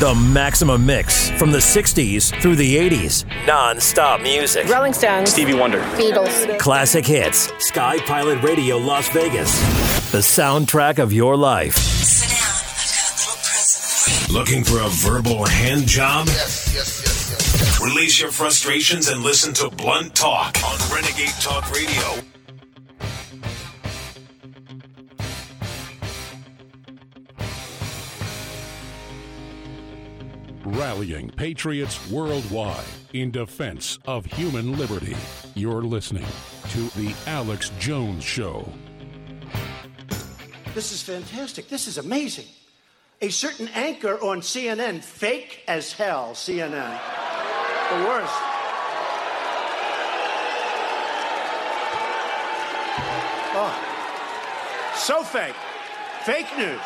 The Maximum Mix from the 60s through the 80s. Non stop music. Rolling Stones, Stevie Wonder. Beatles. Classic hits. Sky Pilot Radio Las Vegas. The soundtrack of your life. Sit down. I've got a little present for you. Looking for a verbal hand job? Yes, yes, yes, yes. Release your frustrations and listen to Blunt Talk on Renegade Talk Radio. Rallying patriots worldwide in defense of human liberty. You're listening to The Alex Jones Show. This is fantastic. This is amazing. A certain anchor on CNN, fake as hell, CNN. The worst. Oh. So fake. Fake news.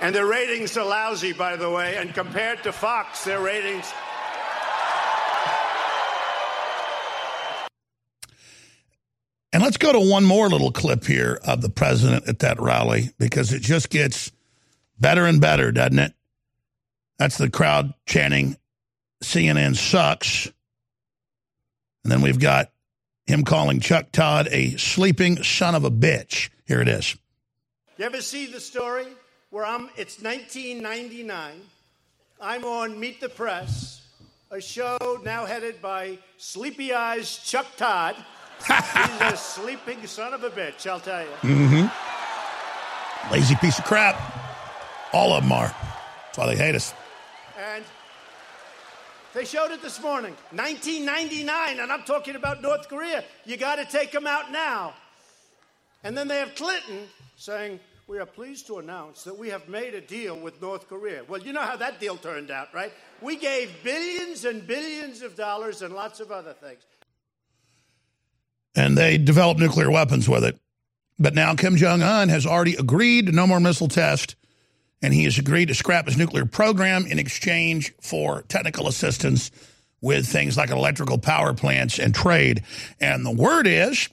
And their ratings are lousy, by the way. And compared to Fox, their ratings. And let's go to one more little clip here of the president at that rally because it just gets better and better, doesn't it? That's the crowd chanting, CNN sucks. And then we've got him calling Chuck Todd a sleeping son of a bitch. Here it is. You ever see the story where I'm, it's 1999. I'm on Meet the Press, a show now headed by Sleepy Eyes Chuck Todd. He's a sleeping son of a bitch, I'll tell you. Mm-hmm. Lazy piece of crap. All of them are. That's why they hate us. And they showed it this morning, 1999, and I'm talking about North Korea. You got to take them out now. And then they have Clinton saying, We are pleased to announce that we have made a deal with North Korea. Well, you know how that deal turned out, right? We gave billions and billions of dollars and lots of other things. And they developed nuclear weapons with it. But now Kim Jong un has already agreed to no more missile tests, and he has agreed to scrap his nuclear program in exchange for technical assistance with things like electrical power plants and trade. And the word is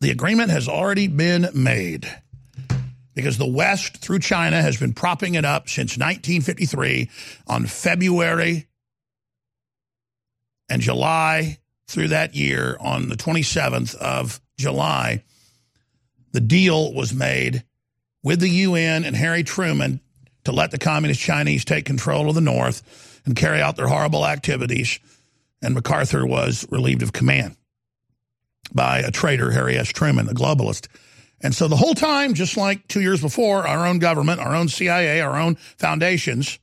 the agreement has already been made because the West, through China, has been propping it up since 1953 on February and July through that year on the 27th of July. The deal was made with the UN and Harry Truman to let the communist Chinese take control of the North and carry out their horrible activities. And MacArthur was relieved of command by a traitor, Harry S. Truman, a globalist. And so the whole time, just like two years before, our own government, our own CIA, our own foundations,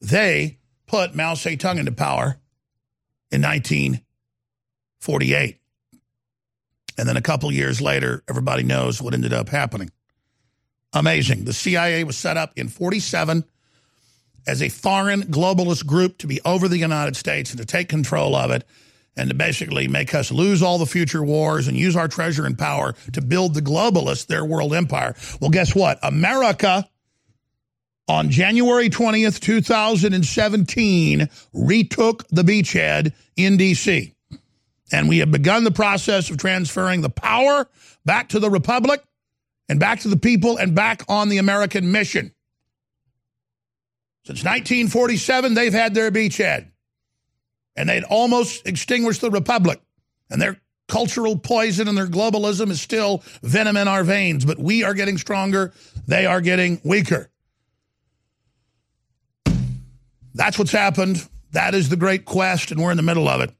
they put Mao Zedong into power in 1948. And then a couple years later, everybody knows what ended up happening. Amazing. The CIA was set up in 47 as a foreign globalist group to be over the United States and to take control of it and to basically make us lose all the future wars and use our treasure and power to build the globalists their world empire. Well, guess what? America on January 20th, 2017 retook the beachhead in D.C. And we have begun the process of transferring the power back to the Republic and back to the people and back on the American mission. Since 1947, they've had their beachhead. And they'd almost extinguished the Republic. And their cultural poison and their globalism is still venom in our veins. But we are getting stronger. They are getting weaker. That's what's happened. That is the great quest, and we're in the middle of it.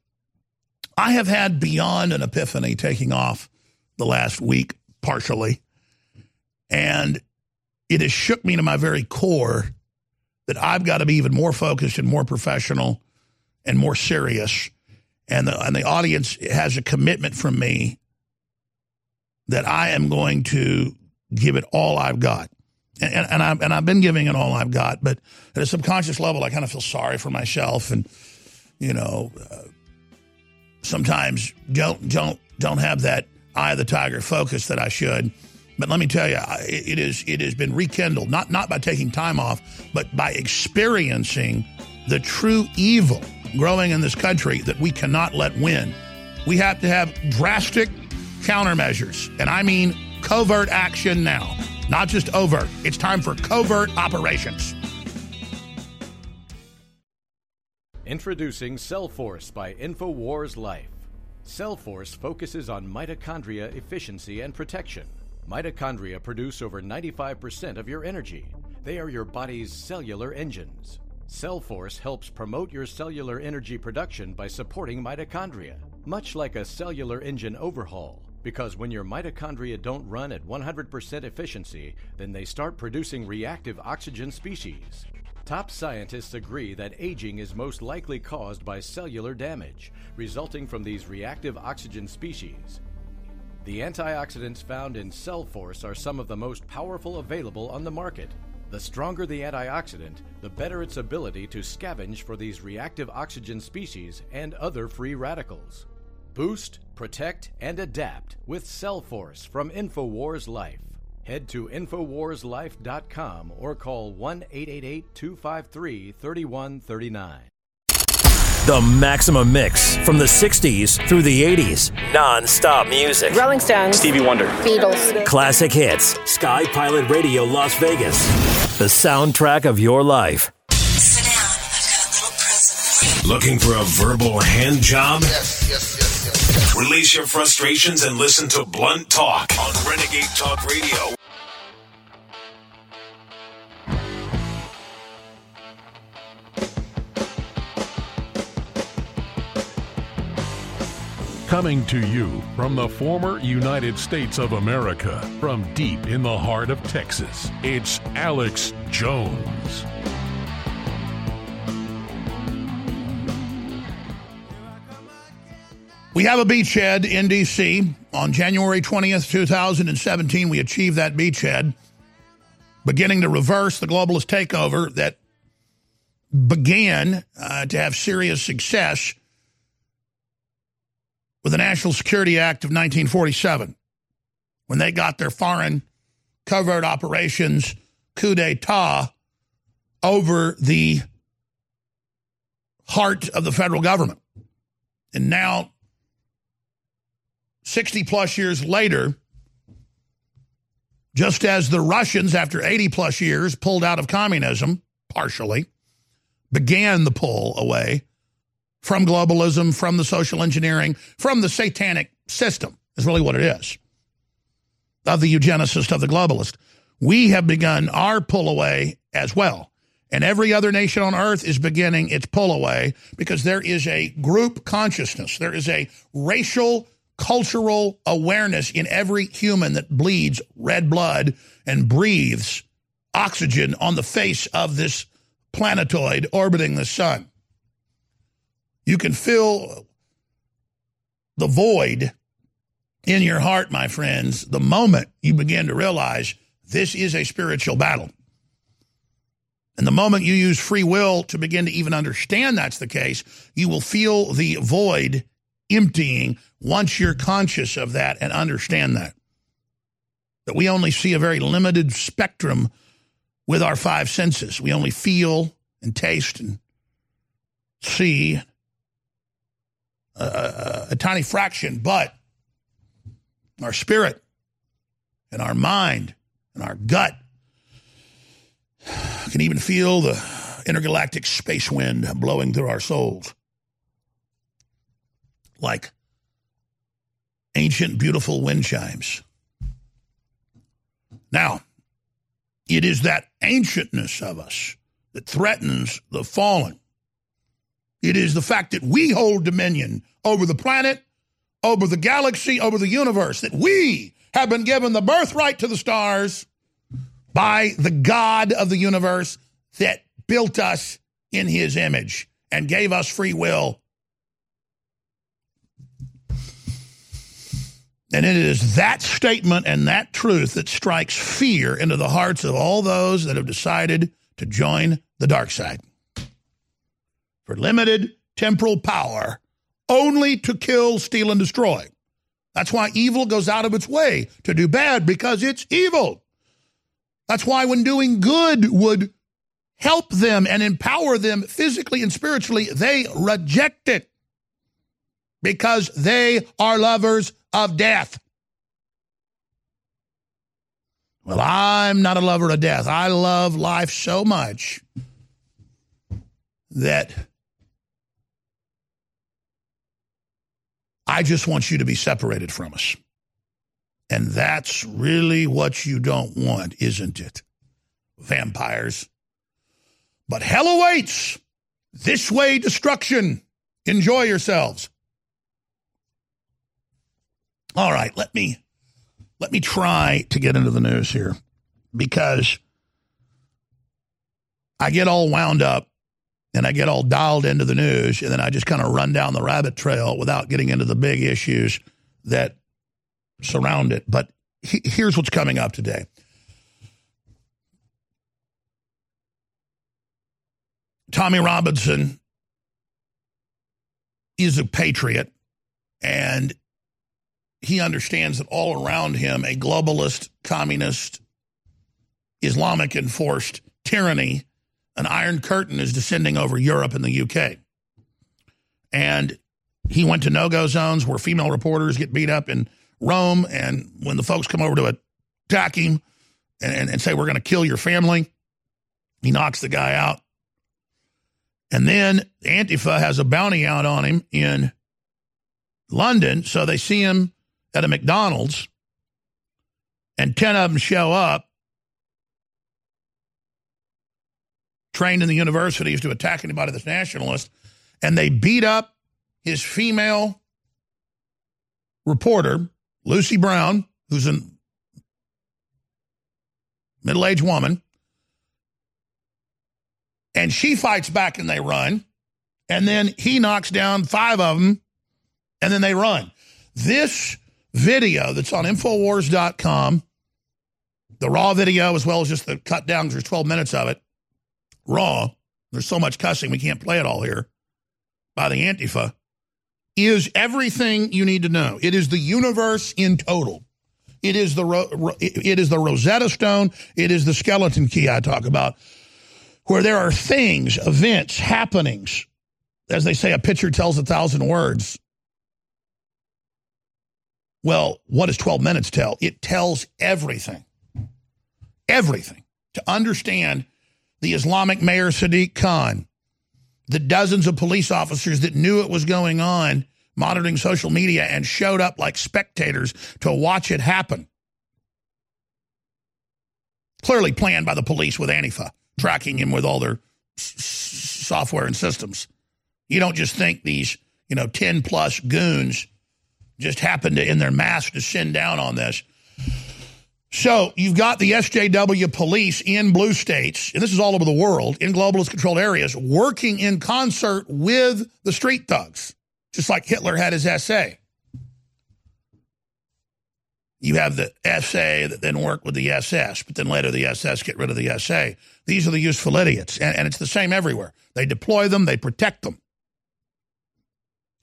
I have had beyond an epiphany taking off the last week, partially. And it has shook me to my very core that I've got to be even more focused and more professional and more serious. And the, and the audience has a commitment from me that I am going to give it all I've got. And, and, and, I've, and I've been giving it all I've got, but at a subconscious level, I kind of feel sorry for myself and, you know, uh, sometimes don't, don't, don't have that eye of the tiger focus that I should. But let me tell you, it is it has been rekindled not not by taking time off, but by experiencing the true evil growing in this country that we cannot let win. We have to have drastic countermeasures, and I mean covert action now, not just overt. It's time for covert operations. Introducing Cellforce by InfoWars Life. Cellforce focuses on mitochondria efficiency and protection. Mitochondria produce over 95% of your energy. They are your body's cellular engines. Cellforce helps promote your cellular energy production by supporting mitochondria, much like a cellular engine overhaul. Because when your mitochondria don't run at 100% efficiency, then they start producing reactive oxygen species. Top scientists agree that aging is most likely caused by cellular damage, resulting from these reactive oxygen species. The antioxidants found in Cellforce are some of the most powerful available on the market. The stronger the antioxidant, the better its ability to scavenge for these reactive oxygen species and other free radicals. Boost, protect, and adapt with Cellforce from InfoWars Life. Head to InfoWarsLife.com or call 1 888 253 3139. The Maximum Mix from the 60s through the 80s. Non stop music. Rolling Stones, Stevie Wonder, Beatles, Classic hits. Sky Pilot Radio Las Vegas. The soundtrack of your life. Sit down. I've got a little present for you. Looking for a verbal hand job? Yes, yes, yes, yes. Release your frustrations and listen to Blunt Talk on Renegade Talk Radio. Coming to you from the former United States of America, from deep in the heart of Texas, it's Alex Jones. We have a beachhead in D.C. On January 20th, 2017, we achieved that beachhead, beginning to reverse the globalist takeover that began uh, to have serious success with the National Security Act of 1947 when they got their foreign covert operations coup d'etat over the heart of the federal government. And now, 60 plus years later, just as the Russians, after 80 plus years, pulled out of communism, partially, began the pull away from globalism, from the social engineering, from the satanic system, is really what it is, of the eugenicist, of the globalist. We have begun our pull away as well. And every other nation on earth is beginning its pull away because there is a group consciousness. There is a racial, cultural awareness in every human that bleeds red blood and breathes oxygen on the face of this planetoid orbiting the sun. You can fill the void in your heart, my friends, the moment you begin to realize this is a spiritual battle. And the moment you use free will to begin to even understand that's the case, you will feel the void emptying once you're conscious of that and understand that. That we only see a very limited spectrum with our five senses. We only feel and taste and see a, a, a tiny fraction, but our spirit and our mind and our gut can even feel the intergalactic space wind blowing through our souls. Like ancient, beautiful wind chimes. Now, it is that ancientness of us that threatens the fallen. It is the fact that we hold dominion over the planet, over the galaxy, over the universe, that we have been given the birthright to the stars by the God of the universe that built us in his image and gave us free will. And it is that statement and that truth that strikes fear into the hearts of all those that have decided to join the dark side. For limited temporal power, only to kill, steal, and destroy. That's why evil goes out of its way to do bad because it's evil. That's why when doing good would help them and empower them physically and spiritually, they reject it because they are lovers of death. Well, I'm not a lover of death. I love life so much that I just want you to be separated from us. And that's really what you don't want, isn't it? Vampires. But hell awaits. This way destruction. Enjoy yourselves. All right, let me let me try to get into the news here because I get all wound up and I get all dialed into the news and then I just kind of run down the rabbit trail without getting into the big issues that surround it. But he, here's what's coming up today. Tommy Robinson is a patriot and he understands that all around him, a globalist, communist, Islamic enforced tyranny, an iron curtain is descending over Europe and the UK. And he went to no go zones where female reporters get beat up in Rome. And when the folks come over to attack him and, and, and say, We're going to kill your family, he knocks the guy out. And then Antifa has a bounty out on him in London. So they see him at a McDonald's and 10 of them show up, trained in the universities to attack anybody that's nationalist, and they beat up his female reporter, Lucy Brown, who's a middle aged woman, and she fights back and they run. And then he knocks down five of them and then they run. This video that's on Infowars.com, the raw video as well as just the cut down, there's 12 minutes of it, raw. There's so much cussing, we can't play it all here by the Antifa, is everything you need to know. It is the universe in total. It is the it is the Rosetta Stone. It is the skeleton key I talk about, where there are things, events, happenings. As they say, a picture tells a thousand words. Well, what does 12 minutes tell? It tells everything. Everything. To understand the Islamic mayor Sadiq Khan, the dozens of police officers that knew it was going on, monitoring social media, and showed up like spectators to watch it happen. Clearly planned by the police with Antifa, tracking him with all their s- software and systems. You don't just think these, you know, 10 plus goons just happened to, in their mask, descend down on this. So you've got the SJW police in blue states, and this is all over the world, in globalist controlled areas, working in concert with the street thugs, just like Hitler had his SA. You have the SA that then work with the SS, but then later the SS get rid of the SA. These are the useful idiots, and, and it's the same everywhere. They deploy them, they protect them.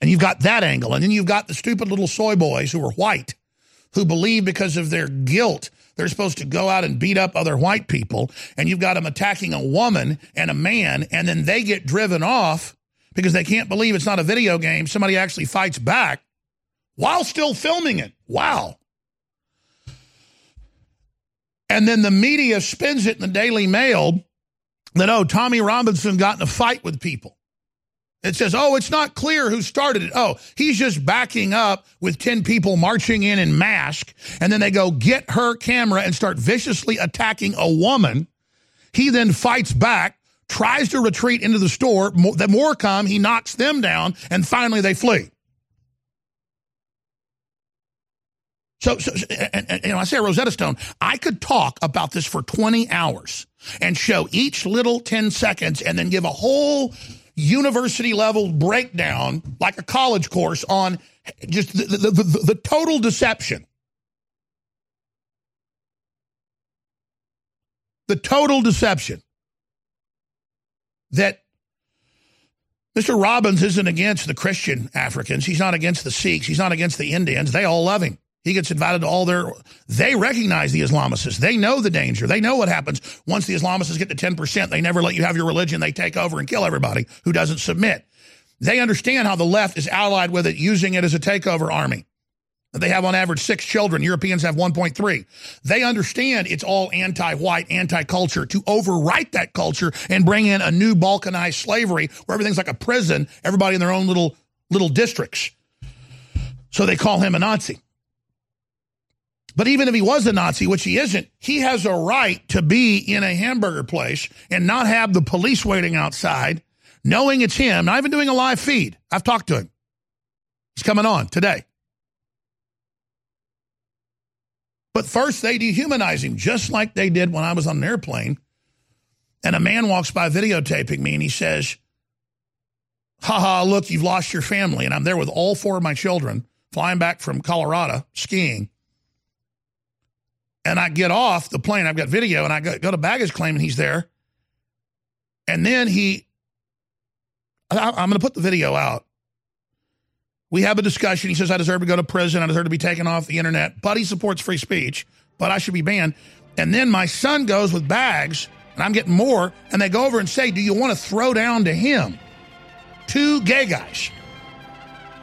And you've got that angle. And then you've got the stupid little soy boys who are white, who believe because of their guilt, they're supposed to go out and beat up other white people. And you've got them attacking a woman and a man, and then they get driven off because they can't believe it's not a video game. Somebody actually fights back while still filming it. Wow. And then the media spins it in the Daily Mail that, oh, Tommy Robinson got in a fight with people. It says, oh, it's not clear who started it. Oh, he's just backing up with 10 people marching in in mask. And then they go get her camera and start viciously attacking a woman. He then fights back, tries to retreat into the store. The more come, he knocks them down, and finally they flee. So, so and, and, and I say Rosetta Stone, I could talk about this for 20 hours and show each little 10 seconds and then give a whole university level breakdown, like a college course, on just the, the, the, the total deception. The total deception that Mr. Robbins isn't against the Christian Africans. He's not against the Sikhs. He's not against the Indians. They all love him. He gets invited to all their. They recognize the Islamicists. They know the danger. They know what happens once the Islamicists get to 10%. They never let you have your religion. They take over and kill everybody who doesn't submit. They understand how the left is allied with it, using it as a takeover army. They have on average six children. Europeans have 1.3. They understand it's all anti-white, anti-culture to overwrite that culture and bring in a new balkanized slavery where everything's like a prison, everybody in their own little little districts. So they call him a Nazi. But even if he was a Nazi, which he isn't, he has a right to be in a hamburger place and not have the police waiting outside, knowing it's him. Not even doing a live feed. I've talked to him. He's coming on today. But first, they dehumanize him, just like they did when I was on an airplane. And a man walks by videotaping me and he says, haha, look, you've lost your family. And I'm there with all four of my children flying back from Colorado skiing. And I get off the plane, I've got video, and I go, go to baggage claim, and he's there. And then he, I, I'm going to put the video out. We have a discussion. He says, I deserve to go to prison. I deserve to be taken off the internet. But he supports free speech, but I should be banned. And then my son goes with bags, and I'm getting more. And they go over and say, Do you want to throw down to him? Two gay guys.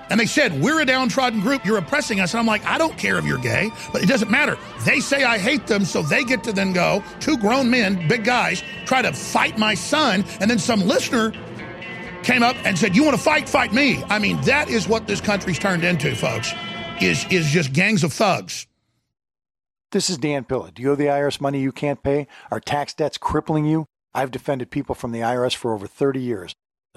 And they said, We're a downtrodden group. You're oppressing us. And I'm like, I don't care if you're gay, but it doesn't matter. They say I hate them, so they get to then go, two grown men, big guys, try to fight my son. And then some listener came up and said, You want to fight? Fight me. I mean, that is what this country's turned into, folks, is, is just gangs of thugs. This is Dan Pilla. Do you owe the IRS money you can't pay? Are tax debts crippling you? I've defended people from the IRS for over 30 years.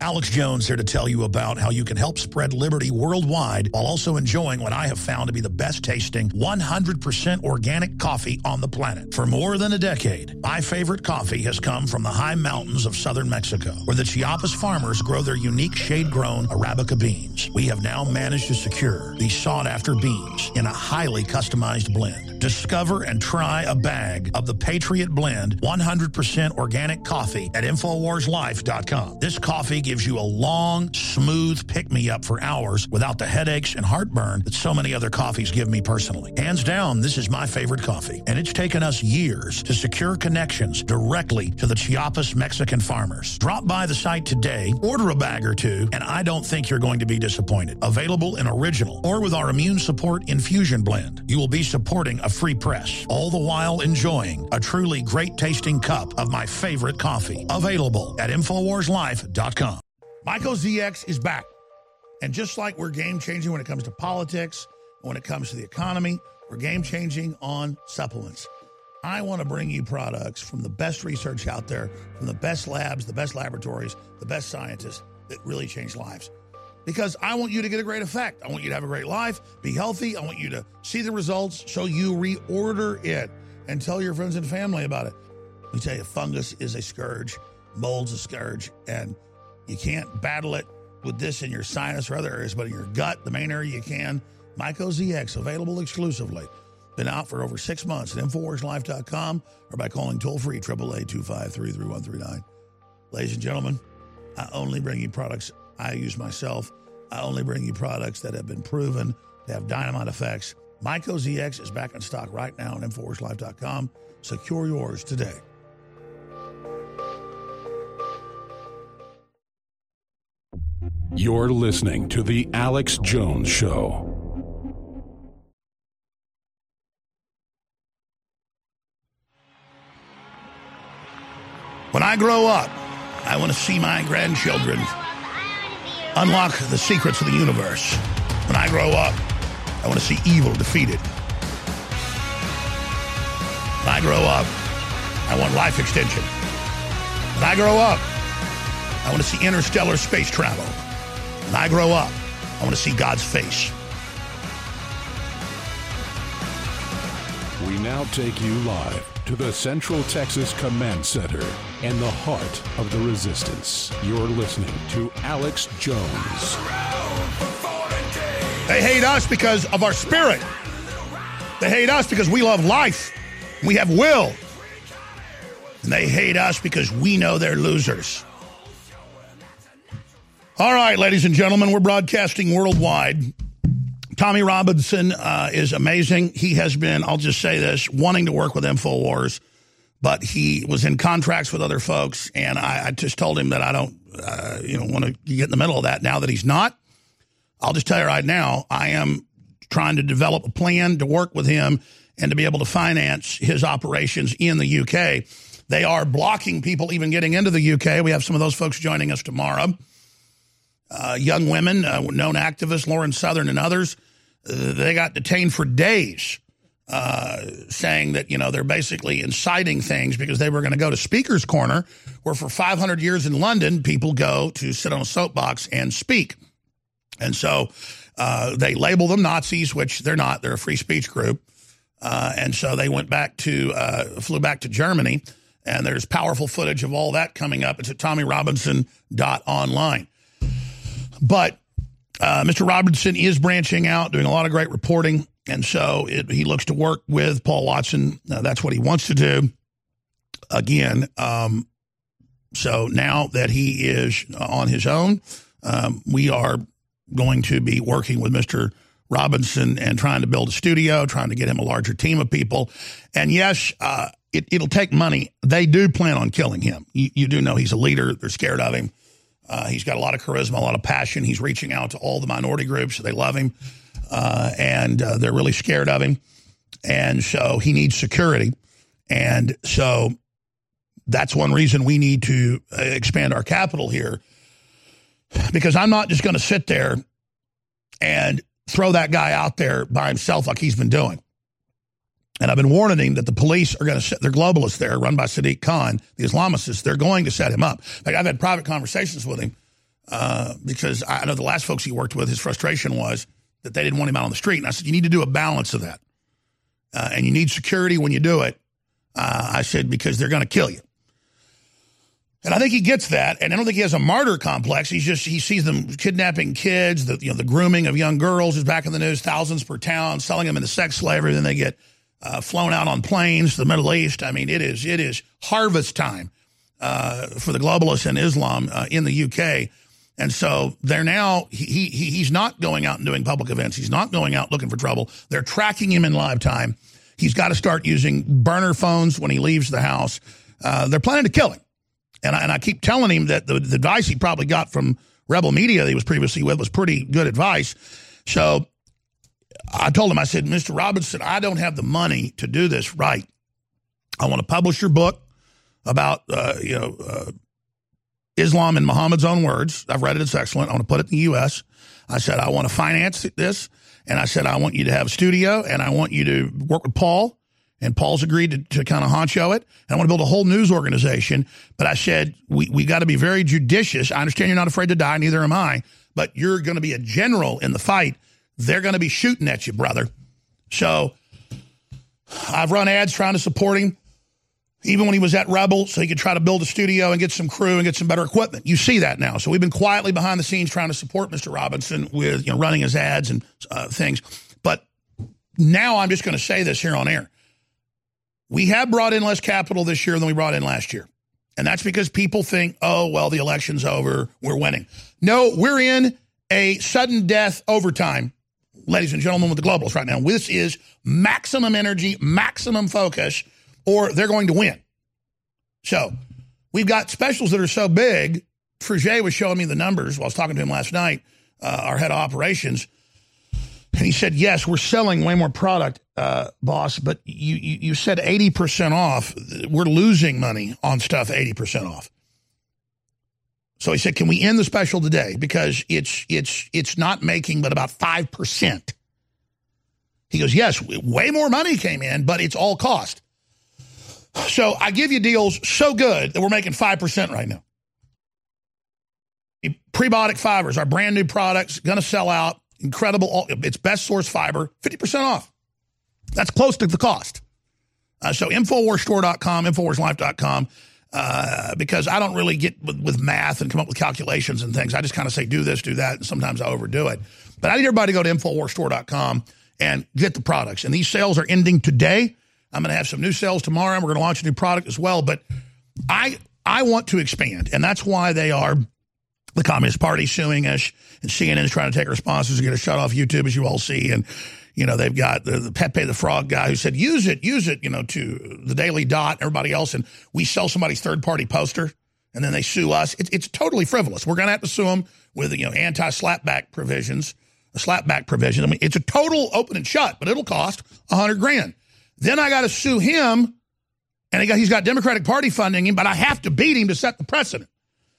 Alex Jones here to tell you about how you can help spread liberty worldwide while also enjoying what I have found to be the best tasting 100% organic coffee on the planet. For more than a decade, my favorite coffee has come from the high mountains of southern Mexico, where the Chiapas farmers grow their unique shade-grown Arabica beans. We have now managed to secure these sought-after beans in a highly customized blend. Discover and try a bag of the Patriot Blend 100% organic coffee at InfoWarsLife.com. This coffee gives you a long, smooth pick-me-up for hours without the headaches and heartburn that so many other coffees give me personally. Hands down, this is my favorite coffee, and it's taken us years to secure connections directly to the Chiapas Mexican farmers. Drop by the site today, order a bag or two, and I don't think you're going to be disappointed. Available in original or with our immune support infusion blend. You will be supporting a free press, all the while enjoying a truly great tasting cup of my favorite coffee. Available at InfoWarsLife.com. Myco ZX is back. And just like we're game changing when it comes to politics when it comes to the economy. We're game changing on supplements. I want to bring you products from the best research out there, from the best labs, the best laboratories, the best scientists that really change lives. Because I want you to get a great effect. I want you to have a great life, be healthy. I want you to see the results so you reorder it and tell your friends and family about it. Let me tell you, fungus is a scourge, mold's a scourge, and you can't battle it with this in your sinus or other areas, but in your gut, the main area you can. Myco ZX, available exclusively. Been out for over six months at InfoWarsLife.com or by calling toll free 888 253 3139. Ladies and gentlemen, I only bring you products I use myself. I only bring you products that have been proven to have dynamite effects. Myco ZX is back in stock right now on InfoWarsLife.com. Secure yours today. You're listening to The Alex Jones Show. When I grow up, I want to see my grandchildren unlock the secrets of the universe. When I grow up, I want to see evil defeated. When I grow up, I want life extension. When I grow up, I want to see interstellar space travel. When I grow up, I want to see God's face. We now take you live to the Central Texas Command Center and the heart of the resistance. You're listening to Alex Jones. They hate us because of our spirit. They hate us because we love life. We have will. And they hate us because we know they're losers. All right, ladies and gentlemen, we're broadcasting worldwide. Tommy Robinson uh, is amazing. He has been, I'll just say this, wanting to work with InfoWars, but he was in contracts with other folks, and I, I just told him that I don't, uh, you know, want to get in the middle of that. Now that he's not, I'll just tell you right now, I am trying to develop a plan to work with him and to be able to finance his operations in the UK. They are blocking people even getting into the UK. We have some of those folks joining us tomorrow. Uh, young women, uh, known activists, Lauren Southern and others, they got detained for days, uh, saying that you know they're basically inciting things because they were going to go to Speaker's Corner, where for 500 years in London, people go to sit on a soapbox and speak, and so uh, they label them Nazis, which they're not. They're a free speech group, uh, and so they went back to flew back to Germany. And there's powerful footage of all that coming up. It's at TommyRobinson.online. But uh, Mr. Robinson is branching out, doing a lot of great reporting. And so it, he looks to work with Paul Watson. Uh, that's what he wants to do. Again, um, so now that he is on his own, um, we are going to be working with Mr. Robinson and trying to build a studio, trying to get him a larger team of people. And yes, uh, it, will take money. They do plan on killing him. You, you do know he's a leader. They're scared of him. Uh, he's got a lot of charisma, a lot of passion. He's reaching out to all the minority groups. They love him, uh, and uh, they're really scared of him. And so he needs security. And so that's one reason we need to uh, expand our capital here, because I'm not just going to sit there and throw that guy out there by himself like he's been doing. And I've been warning him that the police are going to set, they're globalists there, run by Sadiq Khan, the Islamicists. They're going to set him up. Like I've had private conversations with him uh, because I know the last folks he worked with, his frustration was that they didn't want him out on the street. And I said, you need to do a balance of that. Uh, and you need security when you do it. Uh, I said, because they're going to kill you. And I think he gets that, and I don't think he has a martyr complex. He's just he sees them kidnapping kids, the you know the grooming of young girls is back in the news, thousands per town, selling them into sex slavery. Then they get uh, flown out on planes to the Middle East. I mean, it is it is harvest time uh, for the globalists and Islam uh, in the UK. And so they're now he, he he's not going out and doing public events. He's not going out looking for trouble. They're tracking him in live time. He's got to start using burner phones when he leaves the house. Uh, they're planning to kill him. And I, and I keep telling him that the, the advice he probably got from Rebel Media that he was previously with was pretty good advice. So I told him, I said, Mr. Robinson, I don't have the money to do this right. I want to publish your book about, uh, you know, uh, Islam in Muhammad's own words. I've read it. It's excellent. I want to put it in the U.S. I said, I want to finance this. And I said, I want you to have a studio and I want you to work with Paul. And Paul's agreed to, to kind of honcho it. And I want to build a whole news organization. But I said, we, we got to be very judicious. I understand you're not afraid to die, neither am I. But you're going to be a general in the fight. They're going to be shooting at you, brother. So I've run ads trying to support him, even when he was at Rebel, so he could try to build a studio and get some crew and get some better equipment. You see that now. So we've been quietly behind the scenes trying to support Mr. Robinson with you know running his ads and uh, things. But now I'm just going to say this here on air. We have brought in less capital this year than we brought in last year. And that's because people think, oh, well, the election's over, we're winning. No, we're in a sudden death overtime, ladies and gentlemen, with the globals right now. This is maximum energy, maximum focus, or they're going to win. So we've got specials that are so big. Frege was showing me the numbers while I was talking to him last night, uh, our head of operations. And he said, yes, we're selling way more product, uh, boss, but you, you, you said 80% off. We're losing money on stuff 80% off. So he said, can we end the special today? Because it's, it's, it's not making but about 5%. He goes, yes, way more money came in, but it's all cost. So I give you deals so good that we're making 5% right now. Prebiotic fibers, our brand new products, going to sell out incredible. It's best source fiber, 50% off. That's close to the cost. Uh, so InfoWarsStore.com, InfoWarsLife.com, uh, because I don't really get with, with, math and come up with calculations and things. I just kind of say, do this, do that, and sometimes I overdo it. But I need everybody to go to InfoWarsStore.com and get the products. And these sales are ending today. I'm going to have some new sales tomorrow, and we're going to launch a new product as well. But I I want to expand, and that's why they are the Communist Party suing us, and CNN is trying to take our sponsors and get us shut off YouTube, as you all see. And, you know, they've got the, the Pepe the Frog guy who said, use it, use it, you know, to the Daily Dot, everybody else. And we sell somebody's third party poster and then they sue us. It, it's totally frivolous. We're going to have to sue them with, you know, anti slapback provisions, a slapback provision. I mean, it's a total open and shut, but it'll cost a hundred grand. Then I got to sue him and he got, he's got Democratic Party funding him, but I have to beat him to set the precedent.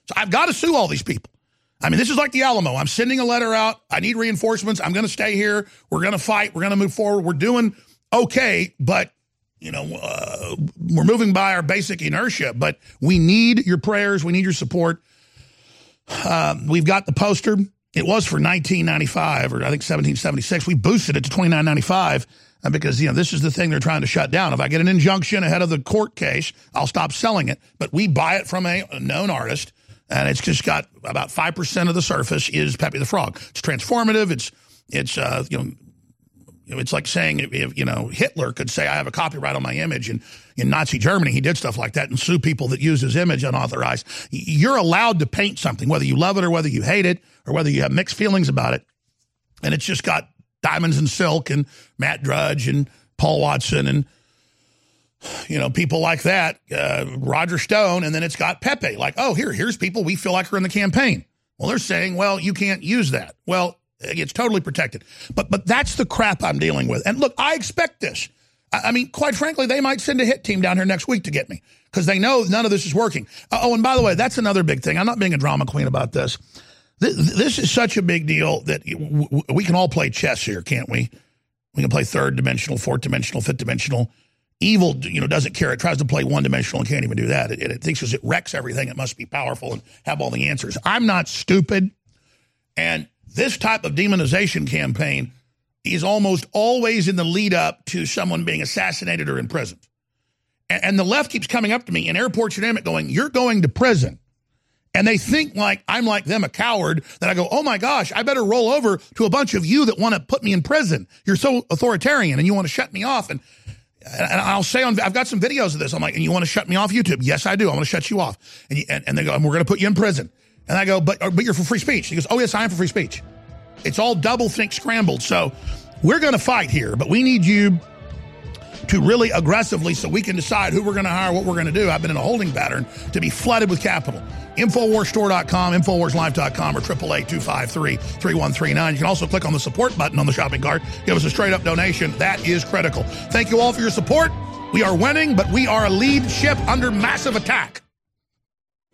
So I've got to sue all these people. I mean, this is like the Alamo. I'm sending a letter out. I need reinforcements. I'm going to stay here. We're going to fight. We're going to move forward. We're doing okay, but you know, uh, we're moving by our basic inertia. But we need your prayers. We need your support. Um, we've got the poster. It was for 1995 or I think 1776. We boosted it to 29.95 uh, because you know this is the thing they're trying to shut down. If I get an injunction ahead of the court case, I'll stop selling it. But we buy it from a known artist and it's just got about 5% of the surface is Pepe the Frog. It's transformative. It's, it's, uh, you know, it's like saying if, you know Hitler could say I have a copyright on my image, and in Nazi Germany he did stuff like that and sue people that use his image unauthorized. You're allowed to paint something, whether you love it or whether you hate it or whether you have mixed feelings about it. And it's just got Diamonds and Silk and Matt Drudge and Paul Watson and you know, people like that, uh, Roger Stone, and then it's got Pepe. Like, oh, here, here's people we feel like are in the campaign. Well, they're saying, well, you can't use that. Well, it's totally protected. But but that's the crap I'm dealing with. And look, I expect this. I, I mean, quite frankly, they might send a hit team down here next week to get me because they know none of this is working. Uh, oh, and by the way, that's another big thing. I'm not being a drama queen about this. This, this is such a big deal that we can all play chess here, can't we? We can play third dimensional, fourth dimensional, fifth dimensional Evil, you know, doesn't care. It tries to play one dimensional and can't even do that. It, it thinks because it wrecks everything, it must be powerful and have all the answers. I'm not stupid. And this type of demonization campaign is almost always in the lead up to someone being assassinated or imprisoned. And, and the left keeps coming up to me in airports and it going, You're going to prison. And they think like I'm like them, a coward, that I go, oh my gosh, I better roll over to a bunch of you that want to put me in prison. You're so authoritarian and you want to shut me off. And and I'll say on, I've got some videos of this. I'm like, and you want to shut me off YouTube? Yes, I do. I want to shut you off. And, you, and, and they go, and we're going to put you in prison. And I go, but, uh, but you're for free speech. He goes, oh, yes, I am for free speech. It's all double think scrambled. So we're going to fight here, but we need you to really aggressively so we can decide who we're going to hire, what we're going to do. I've been in a holding pattern to be flooded with capital. Infowarsstore.com, Infowarslife.com, or 888-253-3139. You can also click on the support button on the shopping cart. Give us a straight up donation. That is critical. Thank you all for your support. We are winning, but we are a lead ship under massive attack.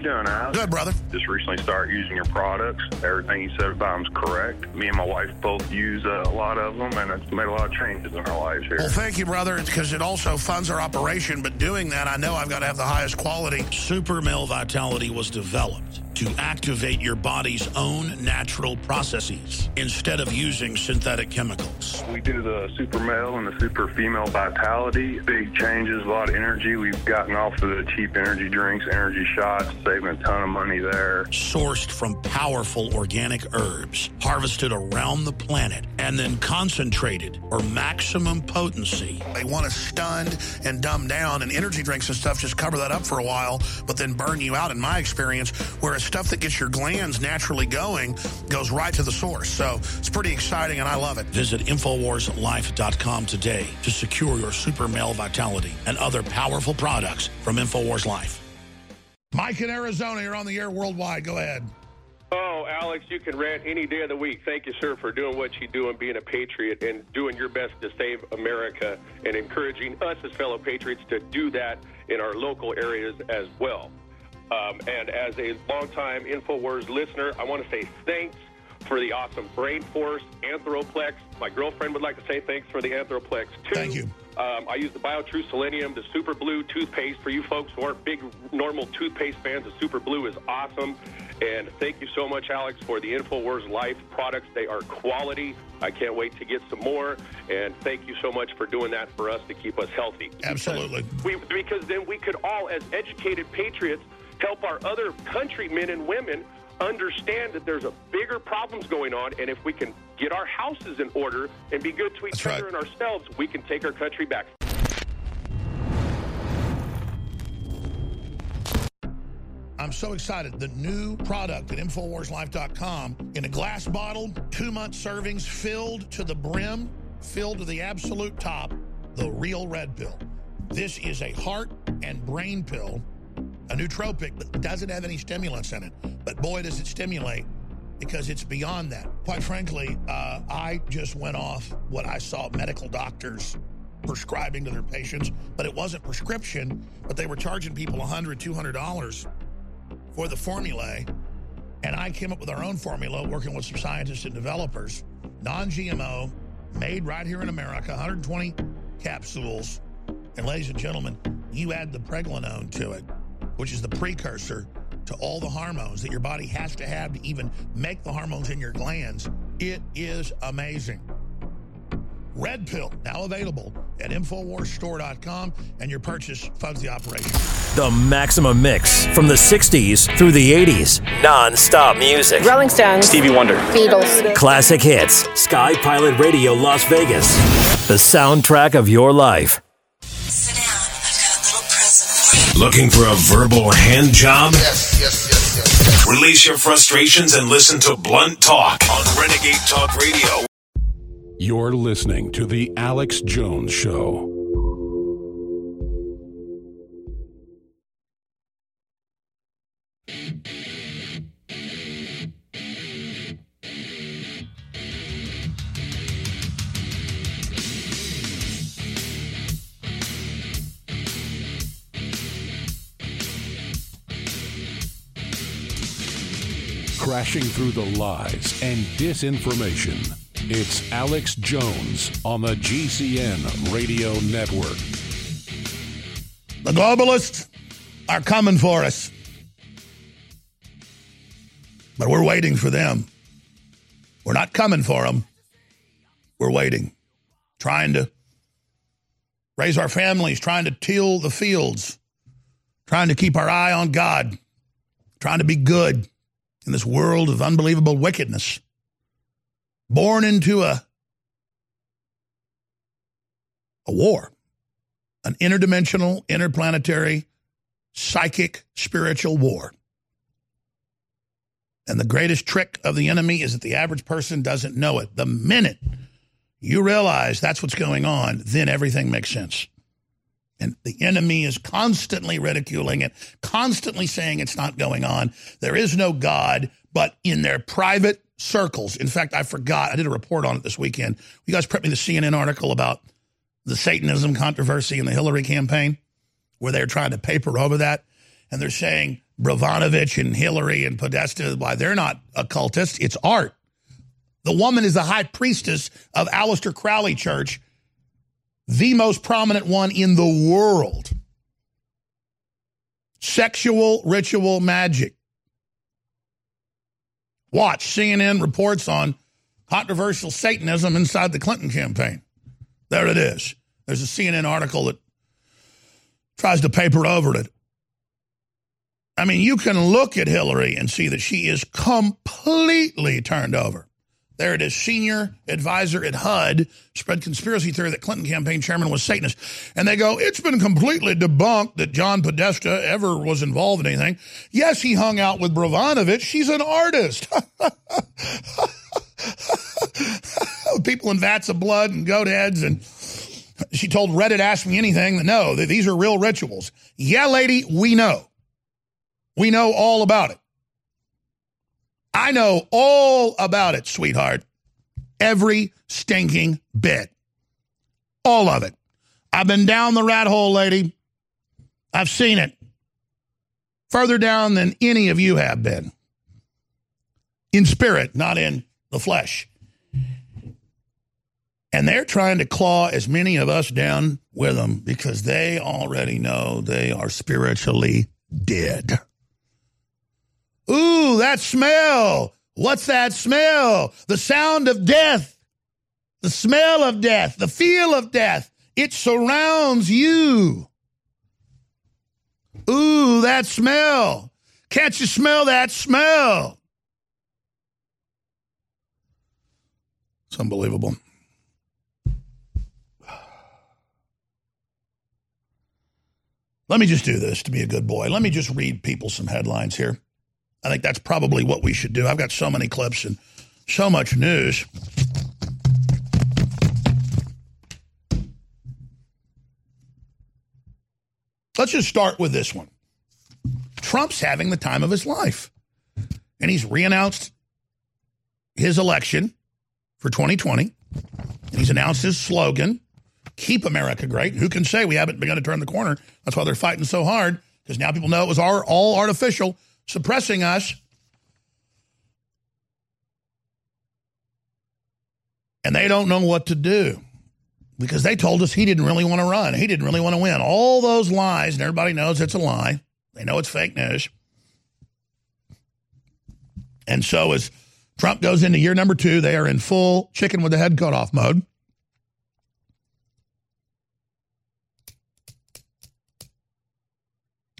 You doing, Al? Good, brother. Just recently started using your products. Everything you said about them's correct. Me and my wife both use uh, a lot of them, and it's made a lot of changes in our lives here. Well, thank you, brother, because it also funds our operation. But doing that, I know I've got to have the highest quality. Super Male Vitality was developed to activate your body's own natural processes instead of using synthetic chemicals. We do the super male and the super female vitality. Big changes, a lot of energy. We've gotten off of the cheap energy drinks, energy shots, saving a ton of money there. Sourced from powerful organic herbs, harvested around the planet, and then concentrated for maximum potency. They want to stun and dumb down, and energy drinks and stuff just cover that up for a while, but then burn you out, in my experience, whereas stuff that gets your glands naturally going goes right to the source. So it's pretty exciting, and I love it. Visit InfoWarsLife.com today to secure your super male vitality and other powerful products from InfoWars Life. Mike in Arizona, you're on the air worldwide. Go ahead. Oh, Alex, you can rant any day of the week. Thank you, sir, for doing what you do and being a patriot and doing your best to save America and encouraging us as fellow patriots to do that in our local areas as well. Um, and as a longtime InfoWars listener, I want to say thanks for the awesome Brain Force, Anthroplex. My girlfriend would like to say thanks for the Anthroplex, too. Thank you. Um, I use the BioTrue Selenium, the Super Blue toothpaste. For you folks who aren't big normal toothpaste fans, the Super Blue is awesome. And thank you so much, Alex, for the InfoWars Life products. They are quality. I can't wait to get some more. And thank you so much for doing that for us to keep us healthy. Absolutely. We, because then we could all, as educated patriots, help our other countrymen and women understand that there's a bigger problems going on, and if we can get our houses in order and be good to each That's other and ourselves, we can take our country back. I'm so excited. The new product at InfoWarsLife.com in a glass bottle, two month servings filled to the brim, filled to the absolute top, the real red pill. This is a heart and brain pill, a nootropic that doesn't have any stimulants in it. But boy, does it stimulate because it's beyond that. Quite frankly, uh, I just went off what I saw medical doctors prescribing to their patients, but it wasn't prescription, but they were charging people $100, $200 for the formulae. And I came up with our own formula working with some scientists and developers, non GMO, made right here in America, 120 capsules. And ladies and gentlemen, you add the pregnenolone to it, which is the precursor to all the hormones that your body has to have to even make the hormones in your glands. It is amazing. Red Pill, now available at InfoWarsStore.com, and your purchase funds the operation. The Maximum Mix from the 60s through the 80s. Non stop music. Rolling Stones. Stevie Wonder. Beatles. Classic hits. Sky Pilot Radio Las Vegas. The soundtrack of your life. Looking for a verbal hand job? Yes, yes, yes, yes. Release your frustrations and listen to Blunt Talk on Renegade Talk Radio. You're listening to The Alex Jones Show. Crashing through the lies and disinformation. It's Alex Jones on the GCN Radio Network. The globalists are coming for us. But we're waiting for them. We're not coming for them. We're waiting, trying to raise our families, trying to till the fields, trying to keep our eye on God, trying to be good in this world of unbelievable wickedness. Born into a, a war, an interdimensional, interplanetary, psychic, spiritual war. And the greatest trick of the enemy is that the average person doesn't know it. The minute you realize that's what's going on, then everything makes sense. And the enemy is constantly ridiculing it, constantly saying it's not going on. There is no God, but in their private circles. In fact, I forgot, I did a report on it this weekend. You guys prepped me the CNN article about the Satanism controversy in the Hillary campaign, where they're trying to paper over that. And they're saying Bravanovich and Hillary and Podesta, why they're not occultists, it's art. The woman is the high priestess of Aleister Crowley Church, the most prominent one in the world. Sexual ritual magic. Watch CNN reports on controversial Satanism inside the Clinton campaign. There it is. There's a CNN article that tries to paper over it. I mean, you can look at Hillary and see that she is completely turned over. There it is, senior advisor at HUD spread conspiracy theory that Clinton campaign chairman was Satanist. And they go, it's been completely debunked that John Podesta ever was involved in anything. Yes, he hung out with Bravanovich. She's an artist. People in vats of blood and goat heads. And she told Reddit, ask me anything. No, these are real rituals. Yeah, lady, we know. We know all about it. I know all about it, sweetheart. Every stinking bit. All of it. I've been down the rat hole, lady. I've seen it. Further down than any of you have been. In spirit, not in the flesh. And they're trying to claw as many of us down with them because they already know they are spiritually dead. Ooh, that smell. What's that smell? The sound of death, the smell of death, the feel of death. It surrounds you. Ooh, that smell. Can't you smell that smell? It's unbelievable. Let me just do this to be a good boy. Let me just read people some headlines here. I think that's probably what we should do. I've got so many clips and so much news. Let's just start with this one. Trump's having the time of his life. And he's reannounced his election for 2020. And he's announced his slogan, Keep America Great. Who can say we haven't begun to turn the corner? That's why they're fighting so hard, because now people know it was all artificial suppressing us. And they don't know what to do because they told us he didn't really want to run. He didn't really want to win. All those lies, and everybody knows it's a lie. They know it's fake news. And so as Trump goes into year number two, they are in full chicken with the head cut off mode.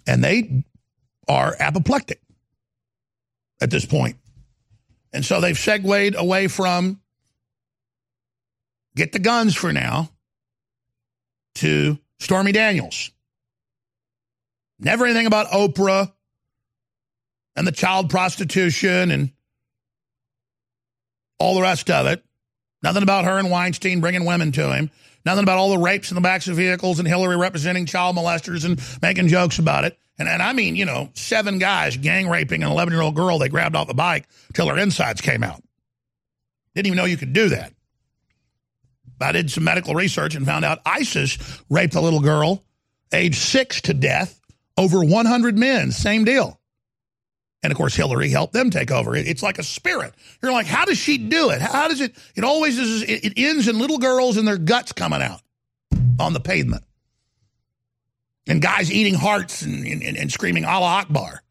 And they are apoplectic at this point. And so they've segued away from get the guns for now to Stormy Daniels. Never anything about Oprah and the child prostitution and all the rest of it. Nothing about her and Weinstein bringing women to him. Nothing about all the rapes in the backs of vehicles and Hillary representing child molesters and making jokes about it. And, and I mean, you know, seven guys gang raping an 11 year old girl they grabbed off the bike till her insides came out. Didn't even know you could do that. I did some medical research and found out ISIS raped a little girl, age six, to death, over 100 men. Same deal. And of course, Hillary helped them take over. It's like a spirit. You're like, how does she do it? How does it? It always is. It ends in little girls and their guts coming out on the pavement. And guys eating hearts and, and, and screaming Allah Akbar.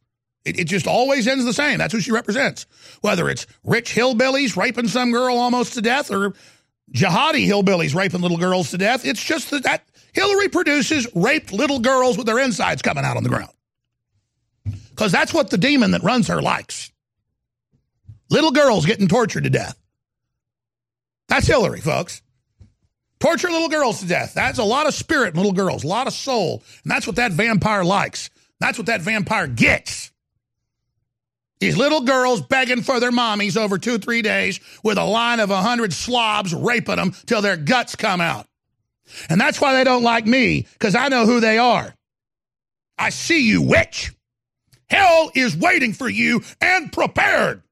It, it just always ends the same. That's who she represents. Whether it's rich hillbillies raping some girl almost to death or jihadi hillbillies raping little girls to death, it's just that, that Hillary produces raped little girls with their insides coming out on the ground. Because that's what the demon that runs her likes. Little girls getting tortured to death. That's Hillary, folks. Torture little girls to death. That's a lot of spirit in little girls, a lot of soul. And that's what that vampire likes. That's what that vampire gets. These little girls begging for their mommies over two, three days with a line of a hundred slobs raping them till their guts come out. And that's why they don't like me, because I know who they are. I see you, witch. Hell is waiting for you and prepared.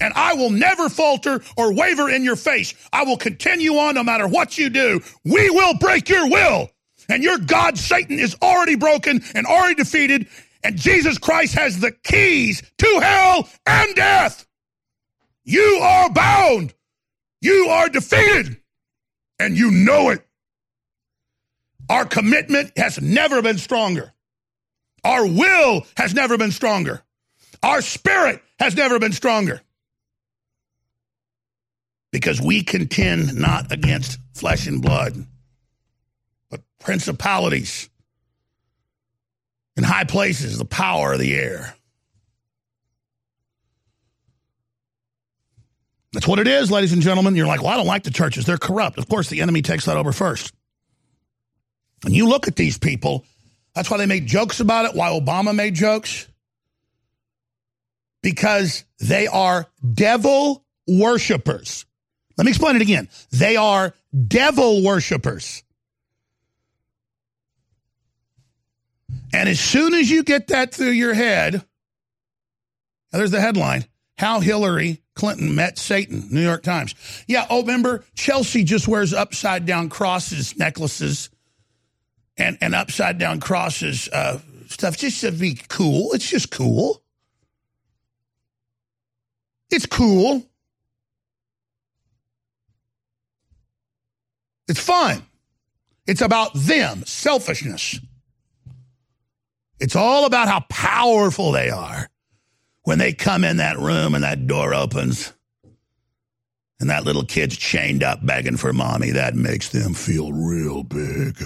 And I will never falter or waver in your face. I will continue on no matter what you do. We will break your will. And your God, Satan, is already broken and already defeated. And Jesus Christ has the keys to hell and death. You are bound. You are defeated. And you know it. Our commitment has never been stronger. Our will has never been stronger. Our spirit has never been stronger. Because we contend not against flesh and blood, but principalities in high places, the power of the air. That's what it is, ladies and gentlemen. You're like, well, I don't like the churches. They're corrupt. Of course, the enemy takes that over first. And you look at these people, that's why they made jokes about it, why Obama made jokes. Because they are devil worshipers. Let me explain it again. They are devil worshipers. And as soon as you get that through your head, there's the headline How Hillary Clinton Met Satan, New York Times. Yeah, oh, remember, Chelsea just wears upside down crosses, necklaces, and, and upside down crosses uh, stuff just to be cool. It's just cool. It's cool. It's fun. It's about them, selfishness. It's all about how powerful they are when they come in that room and that door opens and that little kid's chained up begging for mommy. That makes them feel real big.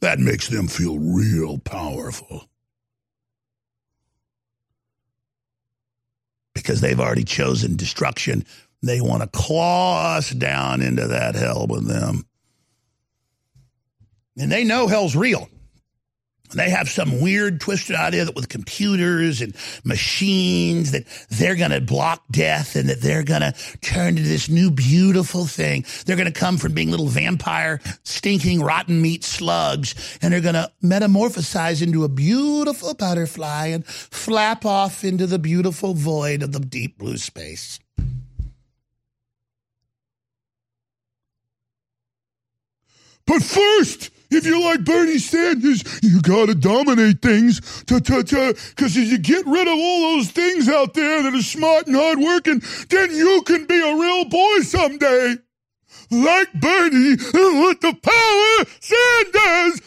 That makes them feel real powerful. Because they've already chosen destruction. They want to claw us down into that hell with them. And they know hell's real. They have some weird twisted idea that with computers and machines that they're going to block death and that they're going to turn to this new beautiful thing. They're going to come from being little vampire, stinking, rotten meat slugs and they're going to metamorphosize into a beautiful butterfly and flap off into the beautiful void of the deep blue space. But first, if you're like Bernie Sanders, you gotta dominate things. Because if you get rid of all those things out there that are smart and hardworking, then you can be a real boy someday. Like Bernie with the power Sanders.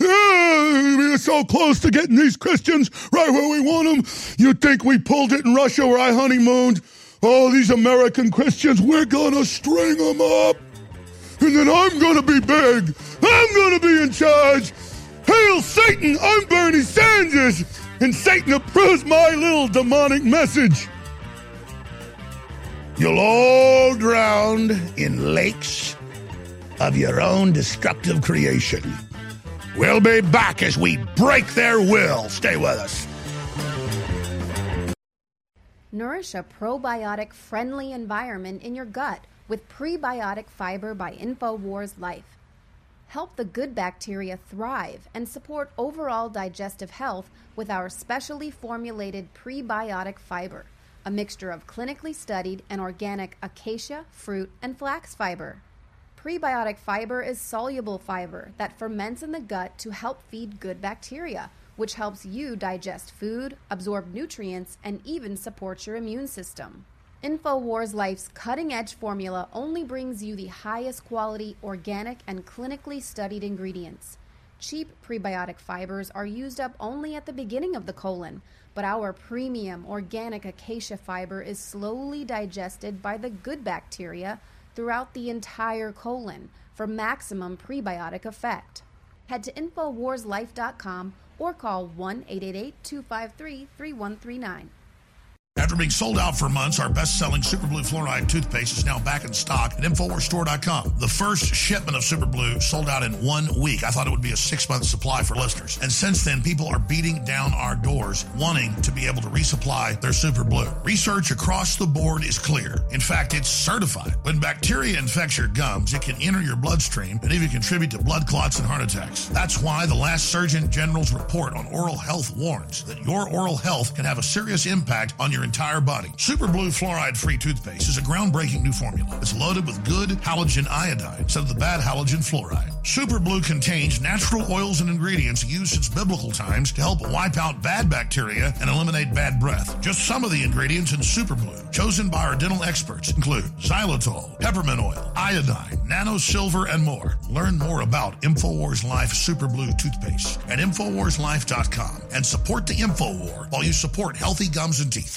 we're so close to getting these Christians right where we want them. You'd think we pulled it in Russia where I honeymooned. Oh, these American Christians, we're gonna string them up and then I'm gonna be big. I'm gonna be in charge. Hail Satan! I'm Bernie Sanders, and Satan approves my little demonic message. You'll all drown in lakes of your own destructive creation. We'll be back as we break their will. Stay with us. Nourish a probiotic friendly environment in your gut with prebiotic fiber by InfoWars Life. Help the good bacteria thrive and support overall digestive health with our specially formulated prebiotic fiber, a mixture of clinically studied and organic acacia, fruit, and flax fiber. Prebiotic fiber is soluble fiber that ferments in the gut to help feed good bacteria, which helps you digest food, absorb nutrients, and even support your immune system. InfoWars Life's cutting edge formula only brings you the highest quality, organic, and clinically studied ingredients. Cheap prebiotic fibers are used up only at the beginning of the colon, but our premium organic acacia fiber is slowly digested by the good bacteria throughout the entire colon for maximum prebiotic effect. Head to InfoWarsLife.com or call 1 888 253 3139. After being sold out for months, our best-selling Super Blue Fluoride toothpaste is now back in stock at InfoWarsStore.com. The first shipment of Super Blue sold out in one week. I thought it would be a six-month supply for listeners. And since then, people are beating down our doors wanting to be able to resupply their Super Blue. Research across the board is clear. In fact, it's certified. When bacteria infects your gums, it can enter your bloodstream and even contribute to blood clots and heart attacks. That's why the last Surgeon General's report on oral health warns that your oral health can have a serious impact on your entire body. Super Blue Fluoride Free Toothpaste is a groundbreaking new formula. It's loaded with good halogen iodine instead of the bad halogen fluoride. Super Blue contains natural oils and ingredients used since biblical times to help wipe out bad bacteria and eliminate bad breath. Just some of the ingredients in Super Blue, chosen by our dental experts, include xylitol, peppermint oil, iodine, nano silver, and more. Learn more about InfoWars Life Super Blue toothpaste at InfoWarsLife.com and support the InfoWar while you support healthy gums and teeth.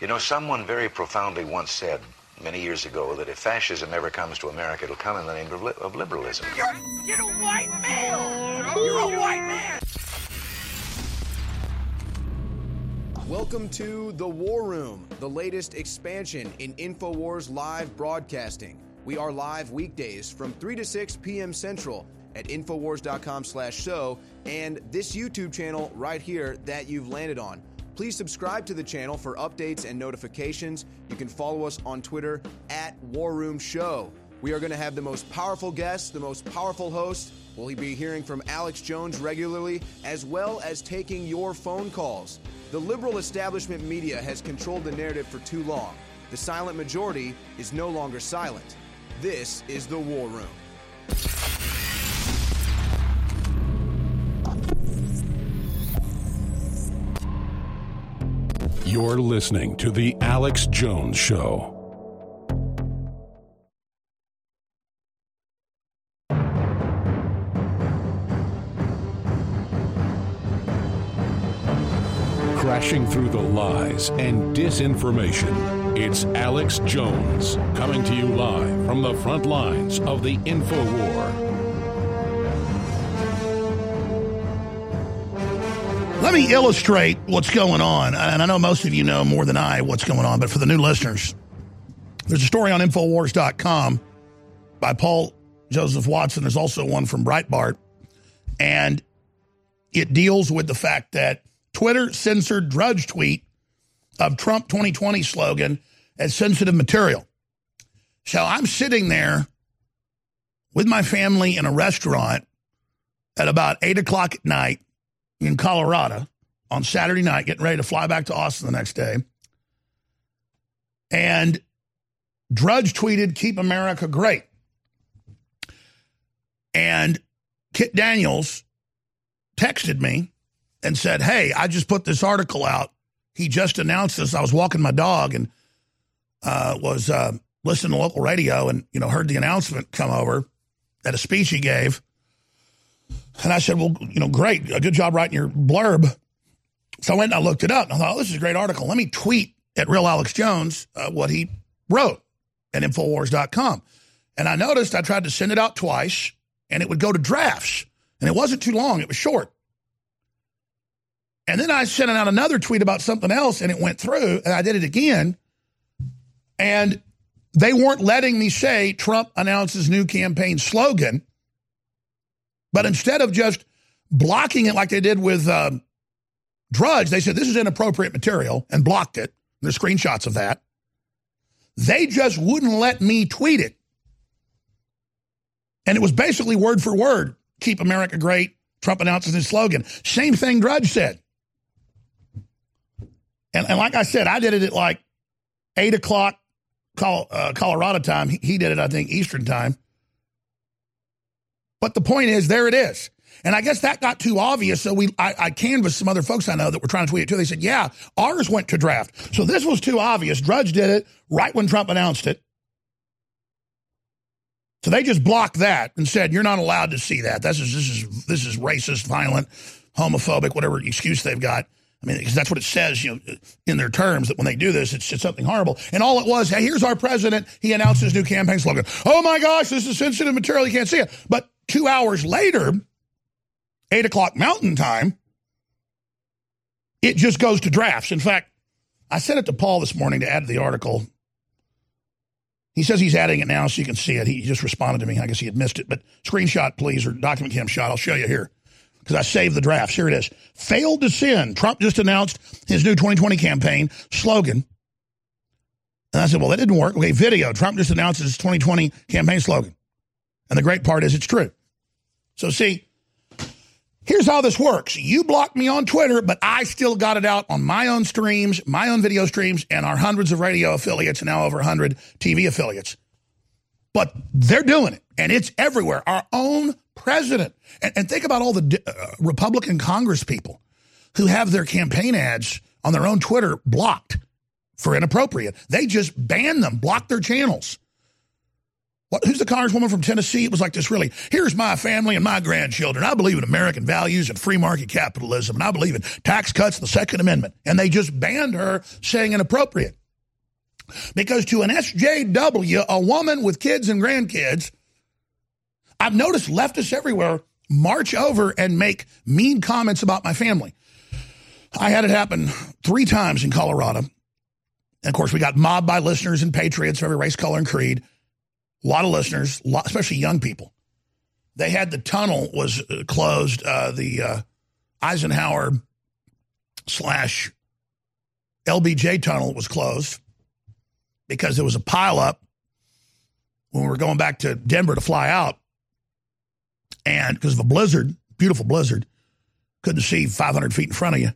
You know, someone very profoundly once said many years ago that if fascism ever comes to America, it'll come in the name of, li- of liberalism. You're, you're a white male! You're a white man! Welcome to The War Room, the latest expansion in InfoWars live broadcasting. We are live weekdays from 3 to 6 p.m. Central at Infowars.com slash show and this YouTube channel right here that you've landed on. Please subscribe to the channel for updates and notifications. You can follow us on Twitter at War Room Show. We are going to have the most powerful guests, the most powerful host. We'll be hearing from Alex Jones regularly, as well as taking your phone calls. The liberal establishment media has controlled the narrative for too long. The silent majority is no longer silent. This is the War Room. You're listening to The Alex Jones Show. Crashing through the lies and disinformation, it's Alex Jones coming to you live from the front lines of the info war. Let me illustrate what's going on. And I know most of you know more than I what's going on, but for the new listeners, there's a story on Infowars.com by Paul Joseph Watson. There's also one from Breitbart. And it deals with the fact that Twitter censored Drudge tweet of Trump 2020 slogan as sensitive material. So I'm sitting there with my family in a restaurant at about 8 o'clock at night in Colorado on Saturday night, getting ready to fly back to Austin the next day. And Drudge tweeted, Keep America Great. And Kit Daniels texted me and said, Hey, I just put this article out. He just announced this. I was walking my dog and uh, was uh, listening to local radio and, you know, heard the announcement come over at a speech he gave. And I said, Well, you know, great. A good job writing your blurb. So I went and I looked it up and I thought, oh, this is a great article. Let me tweet at Real Alex Jones uh, what he wrote at Infowars.com. And I noticed I tried to send it out twice and it would go to drafts. And it wasn't too long, it was short. And then I sent out another tweet about something else and it went through and I did it again. And they weren't letting me say Trump announces new campaign slogan. But instead of just blocking it like they did with uh, Drudge, they said this is inappropriate material and blocked it. There's screenshots of that. They just wouldn't let me tweet it. And it was basically word for word keep America great. Trump announces his slogan. Same thing Drudge said. And, and like I said, I did it at like 8 o'clock uh, Colorado time. He did it, I think, Eastern time. But the point is, there it is. And I guess that got too obvious. So we, I, I, canvassed some other folks I know that were trying to tweet it too. They said, yeah, ours went to draft. So this was too obvious. Drudge did it right when Trump announced it. So they just blocked that and said, you're not allowed to see that. This is, this is, this is racist, violent, homophobic, whatever excuse they've got. I mean, because that's what it says, you know, in their terms that when they do this, it's, it's something horrible. And all it was, hey, here's our president. He announced his new campaign slogan. Oh my gosh, this is sensitive material. You can't see it. But two hours later, eight o'clock Mountain Time, it just goes to drafts. In fact, I sent it to Paul this morning to add to the article. He says he's adding it now so you can see it. He just responded to me. I guess he had missed it. But screenshot, please, or document cam shot. I'll show you here because I saved the drafts. Here it is. Failed to sin. Trump just announced his new 2020 campaign slogan. And I said, well, that didn't work. Okay, video. Trump just announced his 2020 campaign slogan. And the great part is it's true. So, see, Here's how this works. You blocked me on Twitter, but I still got it out on my own streams, my own video streams, and our hundreds of radio affiliates, now over 100 TV affiliates. But they're doing it, and it's everywhere. Our own president. And, and think about all the uh, Republican Congress people who have their campaign ads on their own Twitter blocked for inappropriate. They just ban them, block their channels. What, who's the congresswoman from Tennessee? It was like this really. Here's my family and my grandchildren. I believe in American values and free market capitalism, and I believe in tax cuts, the Second Amendment. And they just banned her saying inappropriate. Because to an SJW, a woman with kids and grandkids, I've noticed leftists everywhere march over and make mean comments about my family. I had it happen three times in Colorado. And of course, we got mobbed by listeners and patriots of every race, color, and creed a lot of listeners, especially young people. They had the tunnel was uh, closed. Uh, the uh, Eisenhower slash LBJ tunnel was closed because there was a pileup when we were going back to Denver to fly out, and because of a blizzard, beautiful blizzard, couldn't see 500 feet in front of you.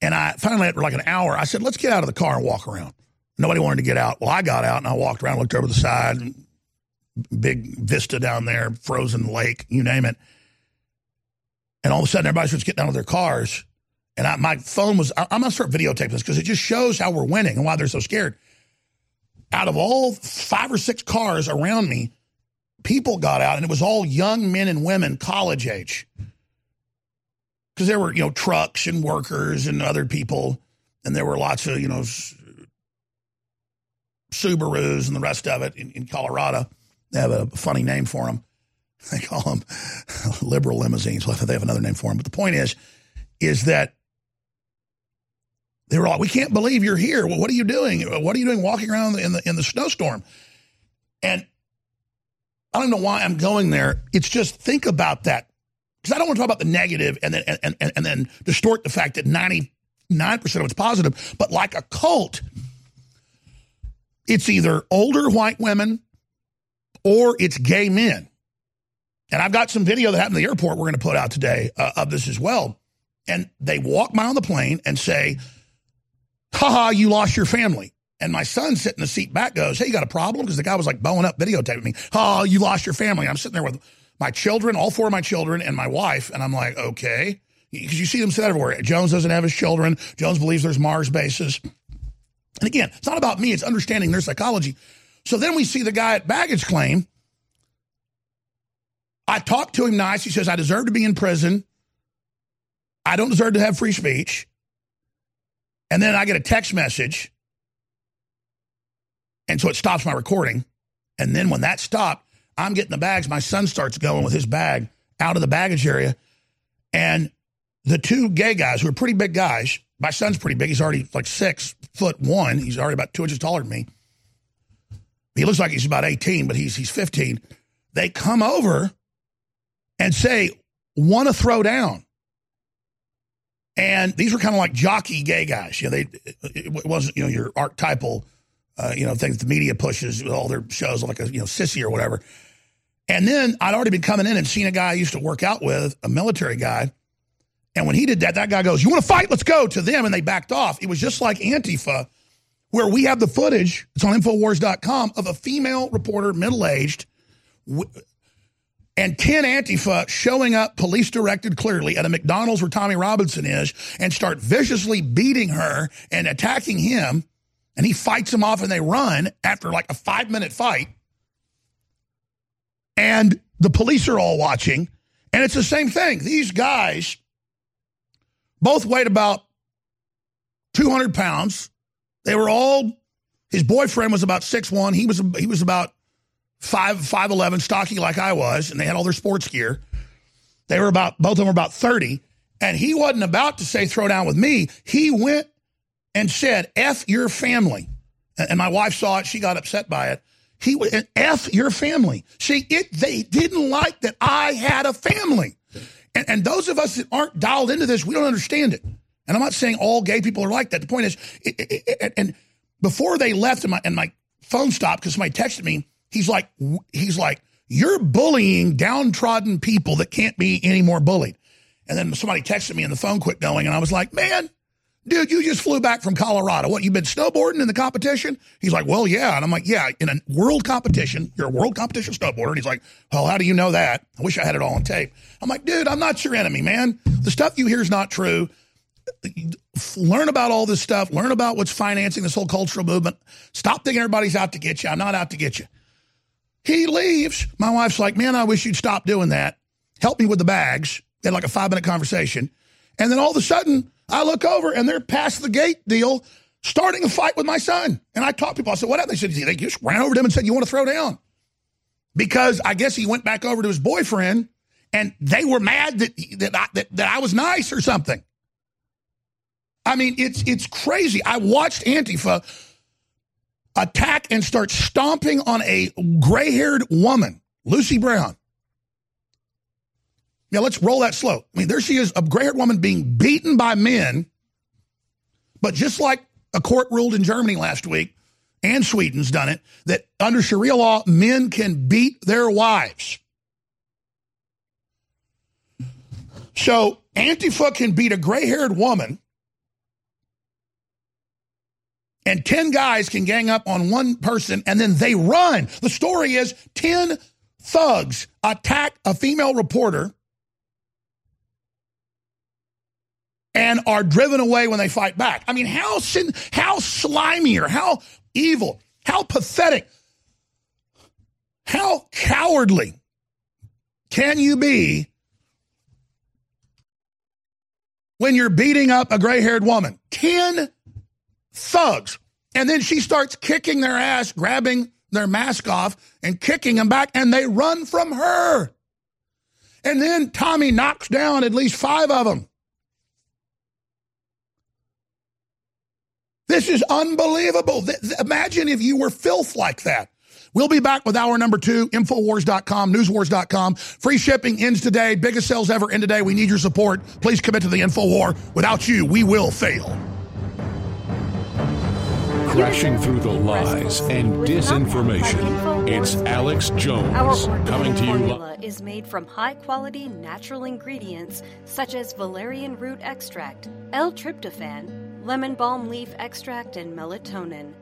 And I finally, after like an hour, I said, "Let's get out of the car and walk around." Nobody wanted to get out. Well, I got out and I walked around, looked over the side, big vista down there, frozen lake, you name it. And all of a sudden, everybody starts getting out of their cars. And I, my phone was, I, am going to start videotaping this because it just shows how we're winning and why they're so scared. Out of all five or six cars around me, people got out, and it was all young men and women, college age. Because there were, you know, trucks and workers and other people, and there were lots of, you know, Subarus and the rest of it in, in Colorado. They have a funny name for them. They call them liberal limousines. Well, they have another name for them. But the point is, is that they were like, "We can't believe you're here. Well, what are you doing? What are you doing walking around in the in the snowstorm?" And I don't know why I'm going there. It's just think about that because I don't want to talk about the negative and then and, and, and then distort the fact that 99 percent of it's positive. But like a cult, it's either older white women or it's gay men. And I've got some video that happened at the airport we're going to put out today uh, of this as well. And they walk by on the plane and say, haha, you lost your family. And my son sitting in the seat back goes, hey, you got a problem? Because the guy was like bowing up, videotaping me. Oh, you lost your family. I'm sitting there with my children, all four of my children, and my wife. And I'm like, okay. Because you see them sit everywhere. Jones doesn't have his children. Jones believes there's Mars bases. And again, it's not about me, it's understanding their psychology. So then we see the guy at baggage claim. I talked to him nice. He says, I deserve to be in prison. I don't deserve to have free speech. And then I get a text message. And so it stops my recording. And then when that stopped, I'm getting the bags. My son starts going with his bag out of the baggage area. And the two gay guys, who are pretty big guys, my son's pretty big. He's already like six foot one. He's already about two inches taller than me. He looks like he's about 18, but he's he's 15. They come over and say, want to throw down. And these were kind of like jockey gay guys. You know, they it wasn't, you know, your archetypal, uh, you know, things the media pushes with all their shows like a, you know, sissy or whatever. And then I'd already been coming in and seen a guy I used to work out with, a military guy. And when he did that, that guy goes, You want to fight? Let's go to them. And they backed off. It was just like Antifa, where we have the footage, it's on Infowars.com, of a female reporter, middle aged, and 10 Antifa showing up, police directed clearly, at a McDonald's where Tommy Robinson is, and start viciously beating her and attacking him. And he fights them off and they run after like a five minute fight. And the police are all watching. And it's the same thing. These guys both weighed about 200 pounds. They were all, his boyfriend was about six one. He was, he was about five five eleven, stocky like I was, and they had all their sports gear. They were about both of them were about thirty, and he wasn't about to say throw down with me. He went and said, "F your family," and my wife saw it. She got upset by it. He went, "F your family." See, it they didn't like that I had a family, and, and those of us that aren't dialed into this, we don't understand it. And I'm not saying all gay people are like that. The point is, it, it, it, and before they left, and my and my phone stopped because somebody texted me He's like, he's like, you're bullying downtrodden people that can't be any more bullied. And then somebody texted me and the phone quit going. And I was like, man, dude, you just flew back from Colorado. What, you've been snowboarding in the competition? He's like, well, yeah. And I'm like, yeah, in a world competition, you're a world competition snowboarder. And he's like, well, how do you know that? I wish I had it all on tape. I'm like, dude, I'm not your enemy, man. The stuff you hear is not true. Learn about all this stuff. Learn about what's financing this whole cultural movement. Stop thinking everybody's out to get you. I'm not out to get you. He leaves. My wife's like, man, I wish you'd stop doing that. Help me with the bags. They had like a five minute conversation. And then all of a sudden, I look over and they're past the gate deal, starting a fight with my son. And I talked to people. I said, what happened? They said, they just ran over to him and said, you want to throw down? Because I guess he went back over to his boyfriend and they were mad that, that, I, that, that I was nice or something. I mean, it's, it's crazy. I watched Antifa attack and start stomping on a gray haired woman, Lucy Brown. Yeah, let's roll that slow. I mean, there she is, a gray haired woman being beaten by men. But just like a court ruled in Germany last week, and Sweden's done it, that under Sharia law, men can beat their wives. So Antifa can beat a gray haired woman and 10 guys can gang up on one person and then they run. The story is 10 thugs attack a female reporter and are driven away when they fight back. I mean, how sin, how slimy or how evil, how pathetic, how cowardly can you be when you're beating up a gray-haired woman? 10 thugs. And then she starts kicking their ass, grabbing their mask off and kicking them back, and they run from her. And then Tommy knocks down at least five of them. This is unbelievable. Imagine if you were filth like that. We'll be back with hour number two, Infowars.com, Newswars.com. Free shipping ends today. Biggest sales ever end today. We need your support. Please commit to the Infowar. Without you, we will fail crashing through the lies and disinformation. It's Alex Jones coming to you live. is made from high quality natural ingredients such as valerian root extract, L-tryptophan, lemon balm leaf extract, and melatonin.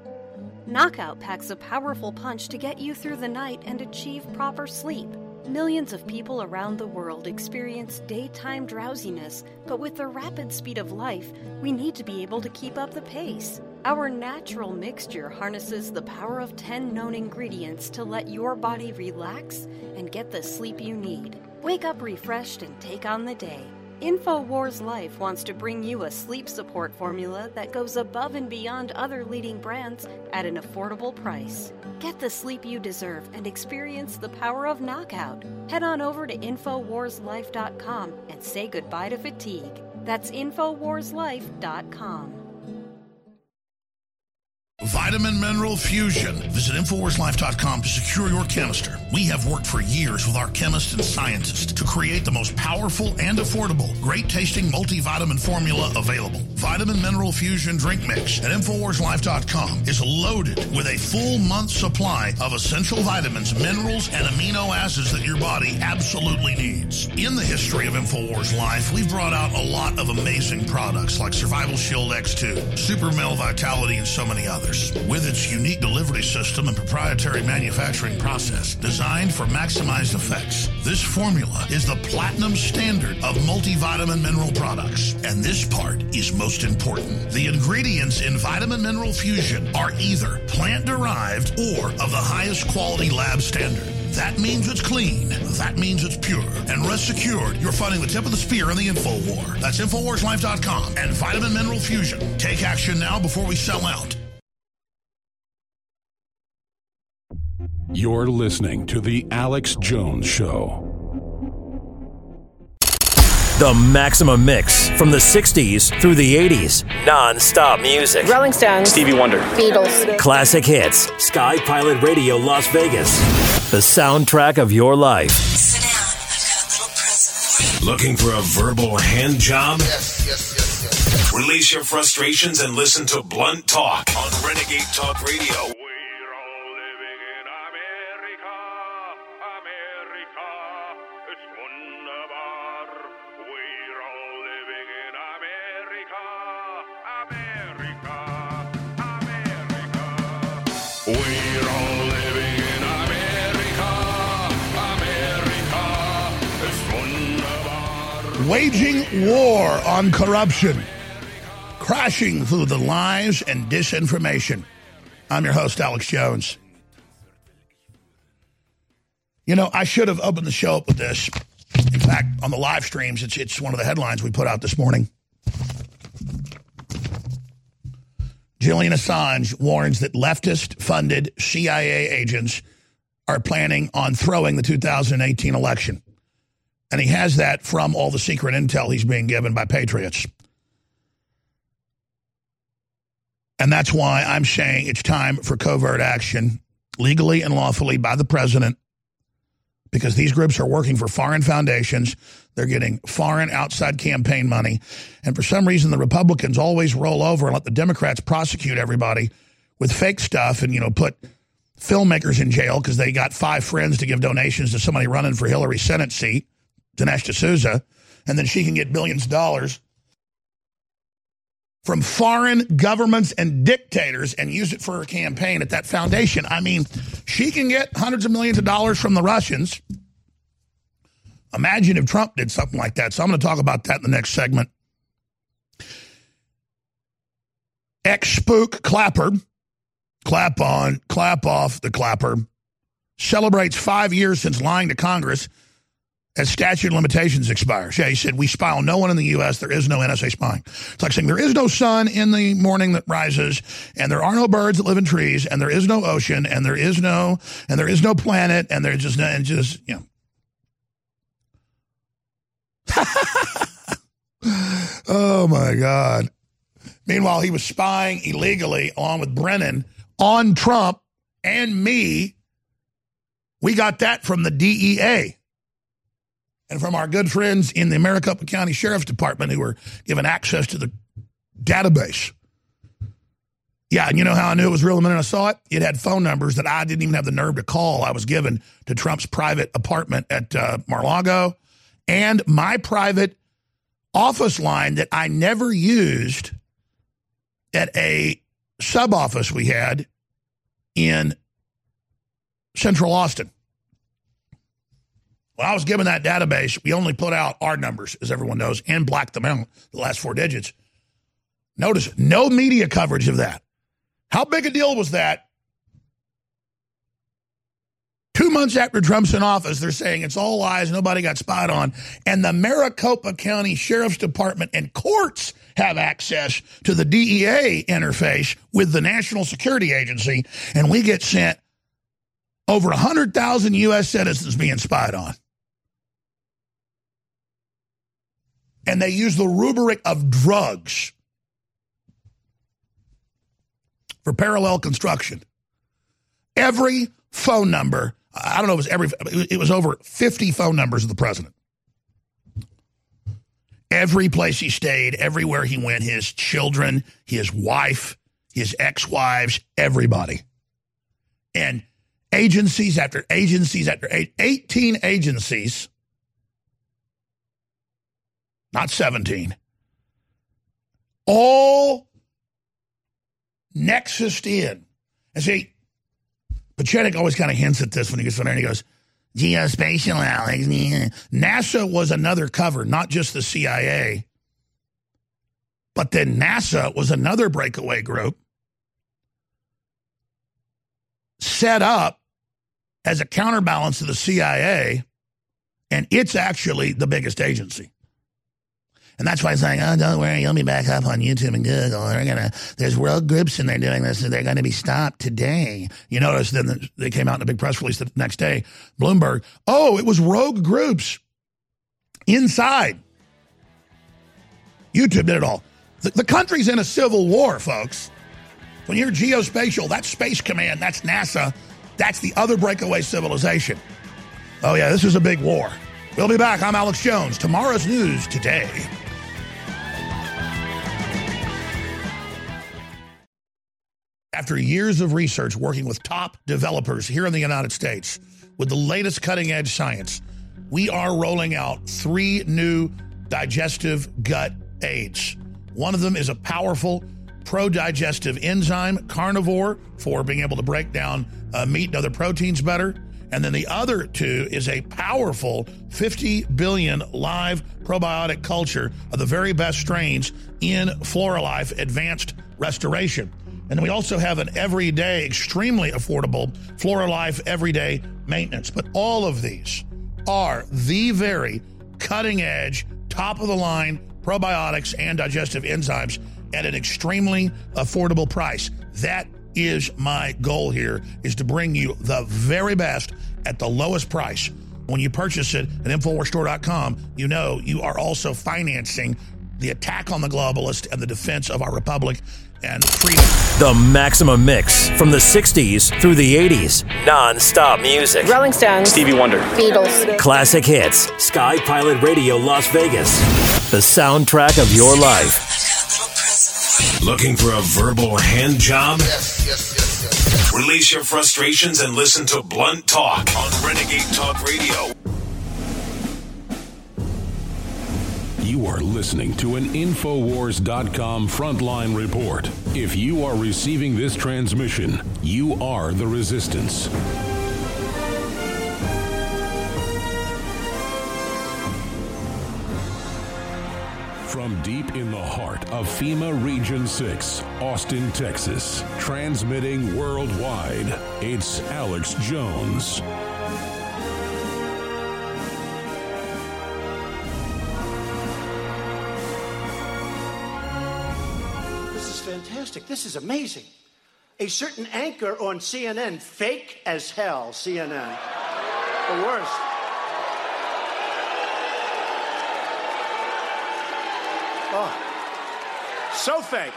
Knockout packs a powerful punch to get you through the night and achieve proper sleep. Millions of people around the world experience daytime drowsiness, but with the rapid speed of life, we need to be able to keep up the pace. Our natural mixture harnesses the power of 10 known ingredients to let your body relax and get the sleep you need. Wake up refreshed and take on the day. InfoWars Life wants to bring you a sleep support formula that goes above and beyond other leading brands at an affordable price. Get the sleep you deserve and experience the power of knockout. Head on over to InfoWarsLife.com and say goodbye to fatigue. That's InfoWarsLife.com. Vitamin Mineral Fusion. Visit InfoWarsLife.com to secure your canister. We have worked for years with our chemists and scientists to create the most powerful and affordable, great tasting multivitamin formula available. Vitamin Mineral Fusion Drink Mix at InfoWarsLife.com is loaded with a full month supply of essential vitamins, minerals, and amino acids that your body absolutely needs. In the history of InfoWars Life, we've brought out a lot of amazing products like Survival Shield X2, Super Male Vitality, and so many others. With its unique delivery system and proprietary manufacturing process designed for maximized effects, this formula is the platinum standard of multivitamin mineral products. And this part is most important. The ingredients in Vitamin Mineral Fusion are either plant derived or of the highest quality lab standard. That means it's clean. That means it's pure. And rest assured, you're fighting the tip of the spear in the info war. That's InfoWarsLife.com and Vitamin Mineral Fusion. Take action now before we sell out. You're listening to The Alex Jones Show. The Maximum Mix from the 60s through the 80s. Non stop music. Rolling Stones. Stevie Wonder. Beatles. Classic hits. Sky Pilot Radio Las Vegas. The soundtrack of your life. Looking for a verbal hand job? Yes, yes, yes, yes, yes. Release your frustrations and listen to Blunt Talk on Renegade Talk Radio. Waging war on corruption, crashing through the lies and disinformation. I'm your host, Alex Jones. You know, I should have opened the show up with this. In fact, on the live streams, it's it's one of the headlines we put out this morning. Julian Assange warns that leftist funded CIA agents are planning on throwing the 2018 election. And he has that from all the secret intel he's being given by patriots. And that's why I'm saying it's time for covert action, legally and lawfully by the president, because these groups are working for foreign foundations. They're getting foreign outside campaign money. And for some reason, the Republicans always roll over and let the Democrats prosecute everybody with fake stuff and, you know, put filmmakers in jail because they got five friends to give donations to somebody running for Hillary's Senate seat, Dinesh D'Souza, and then she can get billions of dollars from foreign governments and dictators and use it for her campaign at that foundation. I mean, she can get hundreds of millions of dollars from the Russians. Imagine if Trump did something like that. So I'm going to talk about that in the next segment. Ex spook Clapper, clap on, clap off the Clapper, celebrates five years since lying to Congress as statute of limitations expires. Yeah, he said, we spy on no one in the U.S. There is no NSA spying. It's like saying there is no sun in the morning that rises, and there are no birds that live in trees, and there is no ocean, and there is no, and there is no planet, and there's just, and just, you know. oh my God. Meanwhile, he was spying illegally along with Brennan on Trump and me. We got that from the DEA and from our good friends in the Maricopa County Sheriff's Department who were given access to the database. Yeah, and you know how I knew it was real the minute I saw it? It had phone numbers that I didn't even have the nerve to call. I was given to Trump's private apartment at uh, Mar-Lago and my private office line that I never used at a sub office we had in Central Austin. When I was given that database, we only put out our numbers, as everyone knows, and blacked them out, the last four digits. Notice no media coverage of that. How big a deal was that two months after Trump's in office, they're saying it's all lies, nobody got spied on. And the Maricopa County Sheriff's Department and courts have access to the DEA interface with the National Security Agency, and we get sent over 100,000 U.S. citizens being spied on. And they use the rubric of drugs for parallel construction. Every phone number, I don't know, it was every, it was over 50 phone numbers of the president. Every place he stayed, everywhere he went, his children, his wife, his ex wives, everybody. And agencies after agencies after 18 agencies, not 17, all nexused in. And see, Pieczenik always kind of hints at this when he gets on there and he goes, geospatial, Alex. NASA was another cover, not just the CIA. But then NASA was another breakaway group set up as a counterbalance to the CIA, and it's actually the biggest agency. And that's why it's like, oh, don't worry, you'll be back up on YouTube and Google. They're gonna, there's world groups and they're doing this, and they're going to be stopped today. You notice then they came out in a big press release the next day. Bloomberg, oh, it was rogue groups inside. YouTube did it all. The, the country's in a civil war, folks. When you're geospatial, that's Space Command, that's NASA, that's the other breakaway civilization. Oh, yeah, this is a big war. We'll be back. I'm Alex Jones. Tomorrow's news today. After years of research working with top developers here in the United States with the latest cutting edge science, we are rolling out three new digestive gut aids. One of them is a powerful pro digestive enzyme, carnivore, for being able to break down uh, meat and other proteins better. And then the other two is a powerful 50 billion live probiotic culture of the very best strains in Floralife Advanced Restoration. And we also have an everyday, extremely affordable Floralife Everyday Maintenance. But all of these are the very cutting edge, top of the line probiotics and digestive enzymes at an extremely affordable price. That is my goal here is to bring you the very best at the lowest price. When you purchase it at InfoWarsStore.com, you know you are also financing the attack on the globalist and the defense of our republic and freedom. The Maximum Mix from the 60s through the 80s. Non-stop music. Rolling Stones. Stevie Wonder. Beatles. Classic hits. Sky Pilot Radio Las Vegas. The soundtrack of your life. Looking for a verbal hand job? Yes, yes, yes, yes. Release your frustrations and listen to Blunt Talk on Renegade Talk Radio. You are listening to an Infowars.com frontline report. If you are receiving this transmission, you are the resistance. From deep in the heart of FEMA Region 6, Austin, Texas, transmitting worldwide, it's Alex Jones. Fantastic. This is amazing. A certain anchor on CNN, fake as hell, CNN. The worst. Oh, so fake.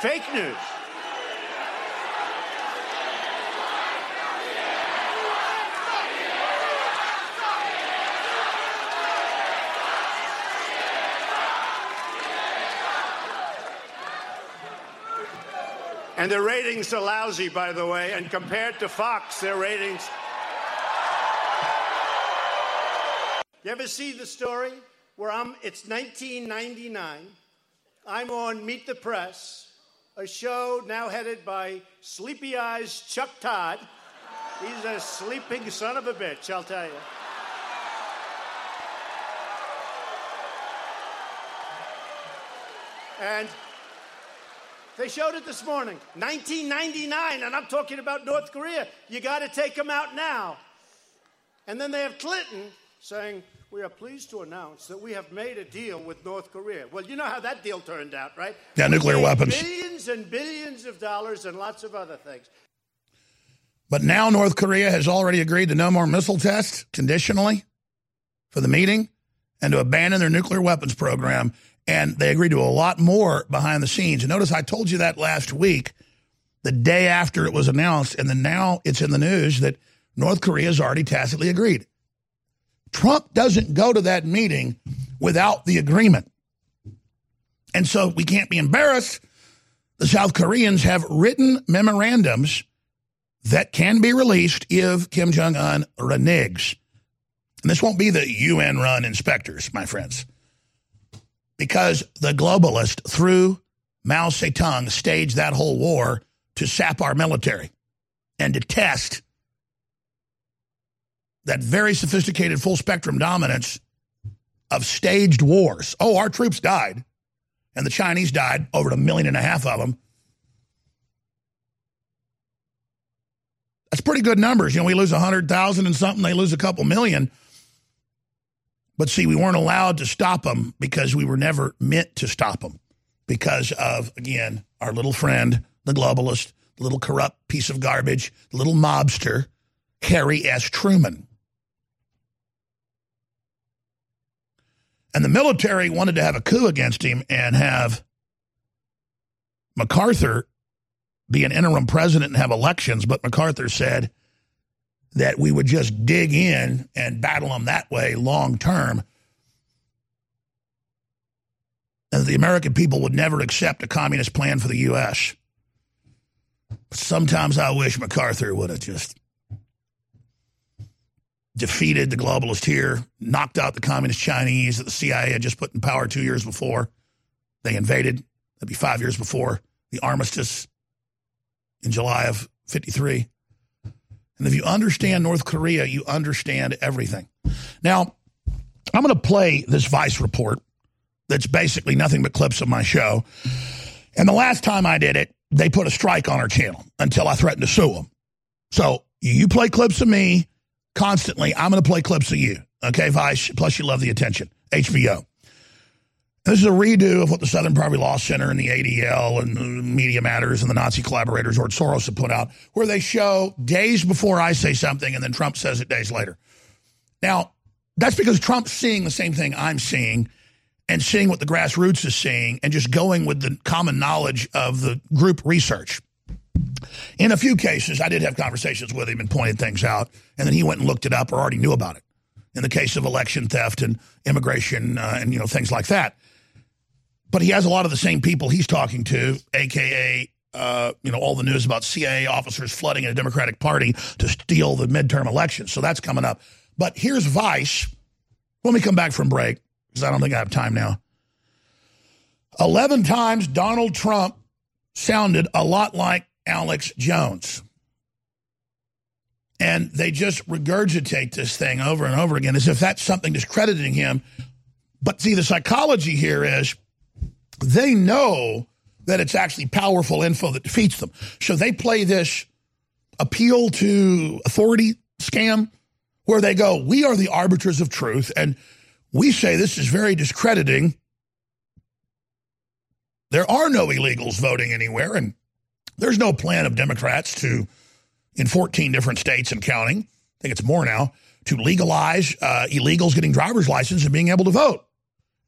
Fake news. And their ratings are lousy, by the way. And compared to Fox, their ratings. You ever see the story where I'm, it's 1999. I'm on Meet the Press, a show now headed by Sleepy Eyes Chuck Todd. He's a sleeping son of a bitch, I'll tell you. And they showed it this morning, 1999, and I'm talking about North Korea. You got to take them out now. And then they have Clinton saying, We are pleased to announce that we have made a deal with North Korea. Well, you know how that deal turned out, right? Yeah, nuclear weapons. Billions and billions of dollars and lots of other things. But now North Korea has already agreed to no more missile tests conditionally for the meeting and to abandon their nuclear weapons program. And they agreed to a lot more behind the scenes. And notice I told you that last week, the day after it was announced, and then now it's in the news that North Korea has already tacitly agreed. Trump doesn't go to that meeting without the agreement. And so we can't be embarrassed. The South Koreans have written memorandums that can be released if Kim Jong un reneges. And this won't be the UN run inspectors, my friends, because the globalist, through Mao Zedong, staged that whole war to sap our military and to test that very sophisticated full spectrum dominance of staged wars. Oh, our troops died, and the Chinese died, over a million and a half of them. That's pretty good numbers. You know, we lose 100,000 and something, they lose a couple million. But see, we weren't allowed to stop them because we were never meant to stop them because of, again, our little friend, the globalist, the little corrupt piece of garbage, the little mobster, Harry S. Truman. And the military wanted to have a coup against him and have MacArthur be an interim president and have elections, but MacArthur said that we would just dig in and battle them that way long term. And the American people would never accept a communist plan for the U.S. Sometimes I wish MacArthur would have just defeated the globalist here, knocked out the communist Chinese that the CIA had just put in power two years before. They invaded. That'd be five years before the armistice in July of 53. And if you understand North Korea, you understand everything. Now, I'm going to play this Vice report that's basically nothing but clips of my show. And the last time I did it, they put a strike on our channel until I threatened to sue them. So you play clips of me constantly. I'm going to play clips of you. Okay, Vice. Plus, you love the attention. HBO. This is a redo of what the Southern Poverty Law Center and the ADL and Media Matters and the Nazi collaborators, George Soros, have put out, where they show days before I say something and then Trump says it days later. Now, that's because Trump's seeing the same thing I'm seeing and seeing what the grassroots is seeing and just going with the common knowledge of the group research. In a few cases, I did have conversations with him and pointed things out, and then he went and looked it up or already knew about it. In the case of election theft and immigration uh, and you know things like that, but he has a lot of the same people he's talking to, aka uh, you know all the news about CIA officers flooding a Democratic Party to steal the midterm elections. So that's coming up. But here's Vice. When we come back from break, because I don't think I have time now. Eleven times Donald Trump sounded a lot like Alex Jones. And they just regurgitate this thing over and over again as if that's something discrediting him. But see, the psychology here is they know that it's actually powerful info that defeats them. So they play this appeal to authority scam where they go, We are the arbiters of truth. And we say this is very discrediting. There are no illegals voting anywhere. And there's no plan of Democrats to, in 14 different states and counting, I think it's more now, to legalize uh, illegals getting driver's license and being able to vote.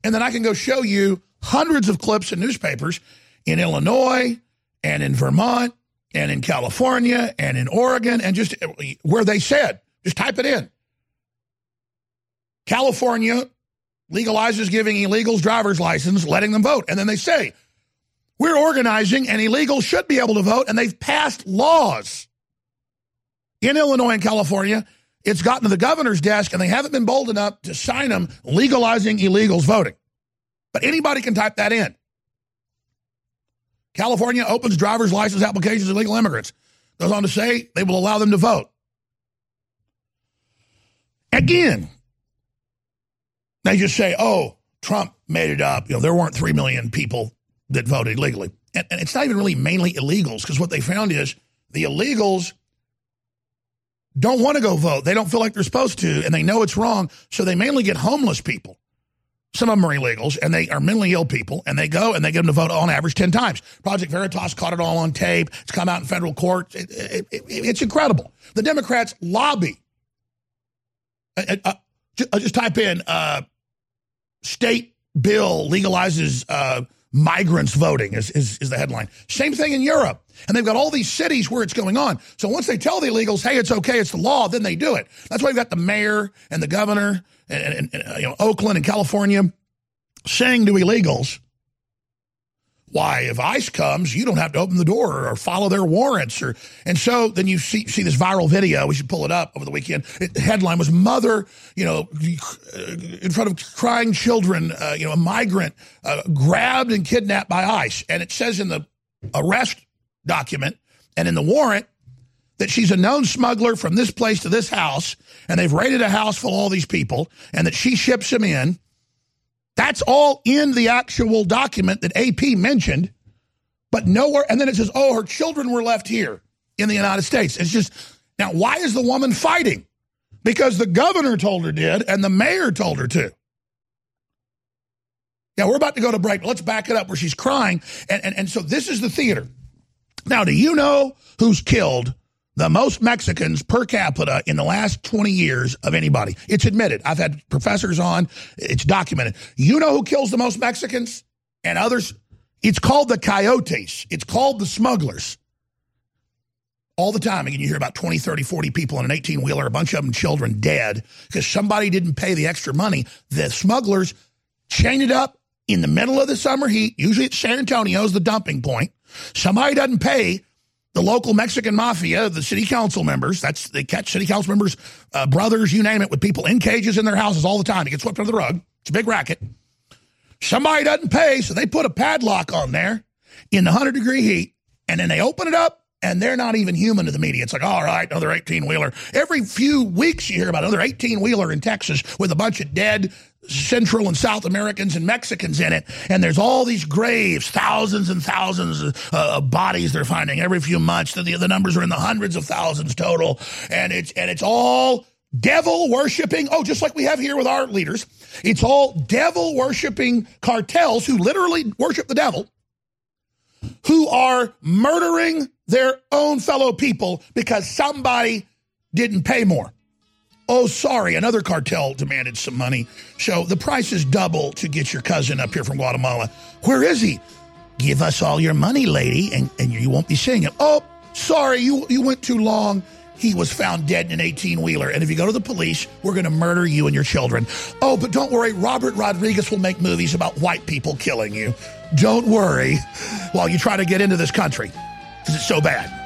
And then I can go show you hundreds of clips in newspapers in Illinois and in Vermont and in California and in Oregon and just where they said, just type it in. California legalizes giving illegals driver's license, letting them vote. And then they say, we're organizing and illegals should be able to vote. And they've passed laws in Illinois and California. It's gotten to the governor's desk and they haven't been bold enough to sign them legalizing illegals voting. But anybody can type that in. California opens driver's license applications to illegal immigrants. Goes on to say they will allow them to vote. Again, they just say, oh, Trump made it up. You know, there weren't 3 million people that voted legally. And, and it's not even really mainly illegals because what they found is the illegals don't want to go vote. They don't feel like they're supposed to, and they know it's wrong. So they mainly get homeless people. Some of them are illegals, and they are mentally ill people, and they go and they get them to vote on average 10 times. Project Veritas caught it all on tape. It's come out in federal court. It, it, it, it's incredible. The Democrats lobby. Just type in uh, state bill legalizes uh, migrants voting is, is, is the headline. Same thing in Europe. And they've got all these cities where it's going on. So once they tell the illegals, hey, it's okay, it's the law, then they do it. That's why you've got the mayor and the governor and, and, and you know, Oakland and California saying to illegals, why, if ICE comes, you don't have to open the door or follow their warrants. Or and so then you see see this viral video. We should pull it up over the weekend. It, the headline was "Mother, you know, in front of crying children, uh, you know, a migrant uh, grabbed and kidnapped by ICE." And it says in the arrest document and in the warrant that she's a known smuggler from this place to this house, and they've raided a house full of all these people, and that she ships them in that's all in the actual document that AP mentioned, but nowhere. And then it says, oh, her children were left here in the United States. It's just, now, why is the woman fighting? Because the governor told her did, and the mayor told her to. Yeah, we're about to go to break. Let's back it up where she's crying. And, and, and so this is the theater. Now, do you know who's killed the most Mexicans per capita in the last 20 years of anybody. It's admitted. I've had professors on, it's documented. You know who kills the most Mexicans and others? It's called the coyotes, it's called the smugglers. All the time, again, you hear about 20, 30, 40 people in an 18 wheeler, a bunch of them children dead because somebody didn't pay the extra money. The smugglers chain it up in the middle of the summer heat. Usually it's San Antonio's the dumping point. Somebody doesn't pay the local Mexican mafia, the city council members, that's they catch city council members, uh, brothers, you name it, with people in cages in their houses all the time. It gets swept under the rug. It's a big racket. Somebody doesn't pay, so they put a padlock on there in the 100 degree heat, and then they open it up, and they're not even human to the media. It's like, all right, another 18 wheeler. Every few weeks, you hear about another 18 wheeler in Texas with a bunch of dead Central and South Americans and Mexicans in it, and there's all these graves, thousands and thousands of uh, bodies they're finding every few months. The, the numbers are in the hundreds of thousands total, and it's and it's all devil worshiping. Oh, just like we have here with our leaders, it's all devil worshiping cartels who literally worship the devil, who are murdering their own fellow people because somebody didn't pay more. Oh, sorry, another cartel demanded some money. So the price is double to get your cousin up here from Guatemala. Where is he? Give us all your money, lady, and, and you won't be seeing him. Oh, sorry, you, you went too long. He was found dead in an 18 wheeler. And if you go to the police, we're going to murder you and your children. Oh, but don't worry, Robert Rodriguez will make movies about white people killing you. Don't worry while you try to get into this country because it's so bad.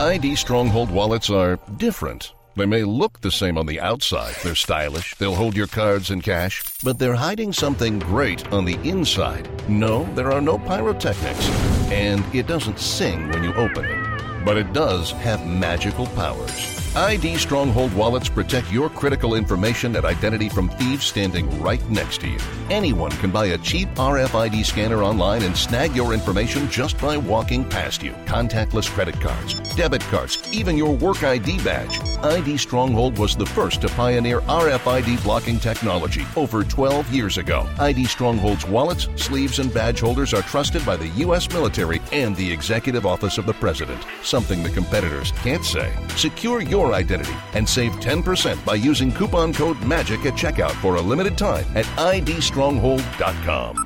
ID Stronghold wallets are different. They may look the same on the outside. They're stylish, they'll hold your cards and cash, but they're hiding something great on the inside. No, there are no pyrotechnics, and it doesn't sing when you open it. But it does have magical powers. ID Stronghold wallets protect your critical information and identity from thieves standing right next to you. Anyone can buy a cheap RFID scanner online and snag your information just by walking past you. Contactless credit cards, debit cards, even your work ID badge. ID Stronghold was the first to pioneer RFID blocking technology over 12 years ago. ID Stronghold's wallets, sleeves, and badge holders are trusted by the U.S. military and the Executive Office of the President, something the competitors can't say. Secure your identity and save 10% by using coupon code MAGIC at checkout for a limited time at idstronghold.com.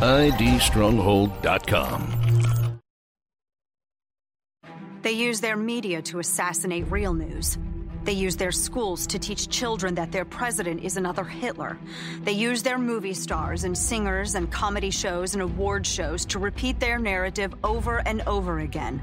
idstronghold.com. They use their media to assassinate real news. They use their schools to teach children that their president is another Hitler. They use their movie stars and singers and comedy shows and award shows to repeat their narrative over and over again.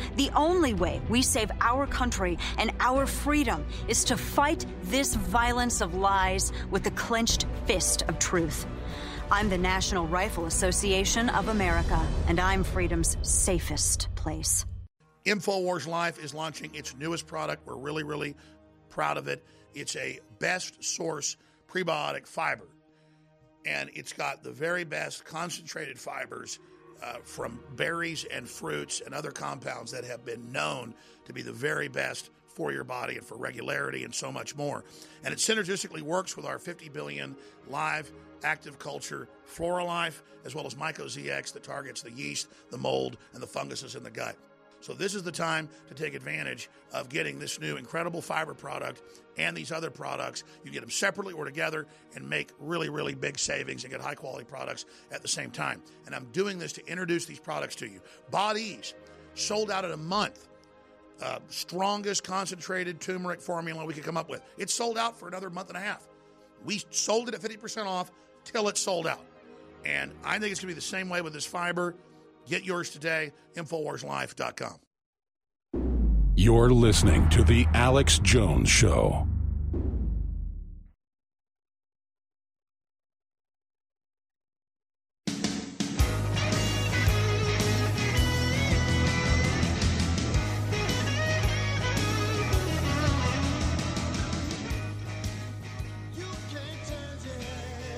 the only way we save our country and our freedom is to fight this violence of lies with the clenched fist of truth. I'm the National Rifle Association of America, and I'm freedom's safest place. InfoWars Life is launching its newest product. We're really, really proud of it. It's a best source prebiotic fiber, and it's got the very best concentrated fibers uh, from berries and fruits and other compounds that have been known to be the very best for your body and for regularity and so much more. And it synergistically works with our 50 billion live active culture Floralife, as well as Myco ZX that targets the yeast, the mold, and the funguses in the gut. So this is the time to take advantage of getting this new incredible fiber product and these other products. You get them separately or together and make really, really big savings and get high quality products at the same time. And I'm doing this to introduce these products to you. Bodies sold out in a month. Uh, strongest concentrated turmeric formula we could come up with. It's sold out for another month and a half. We sold it at 50% off till it's sold out. And I think it's going to be the same way with this fiber. Get yours today, InfoWarsLife.com. You're listening to The Alex Jones Show.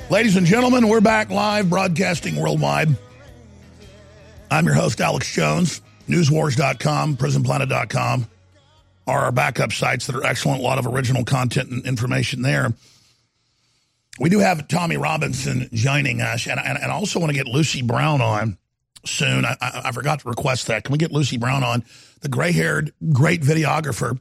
Ladies and gentlemen, we're back live broadcasting worldwide. I'm your host, Alex Jones. Newswars.com, prisonplanet.com are our backup sites that are excellent. A lot of original content and information there. We do have Tommy Robinson joining us, and, and, and I also want to get Lucy Brown on soon. I, I, I, forgot to request that. Can we get Lucy Brown on? The gray haired, great videographer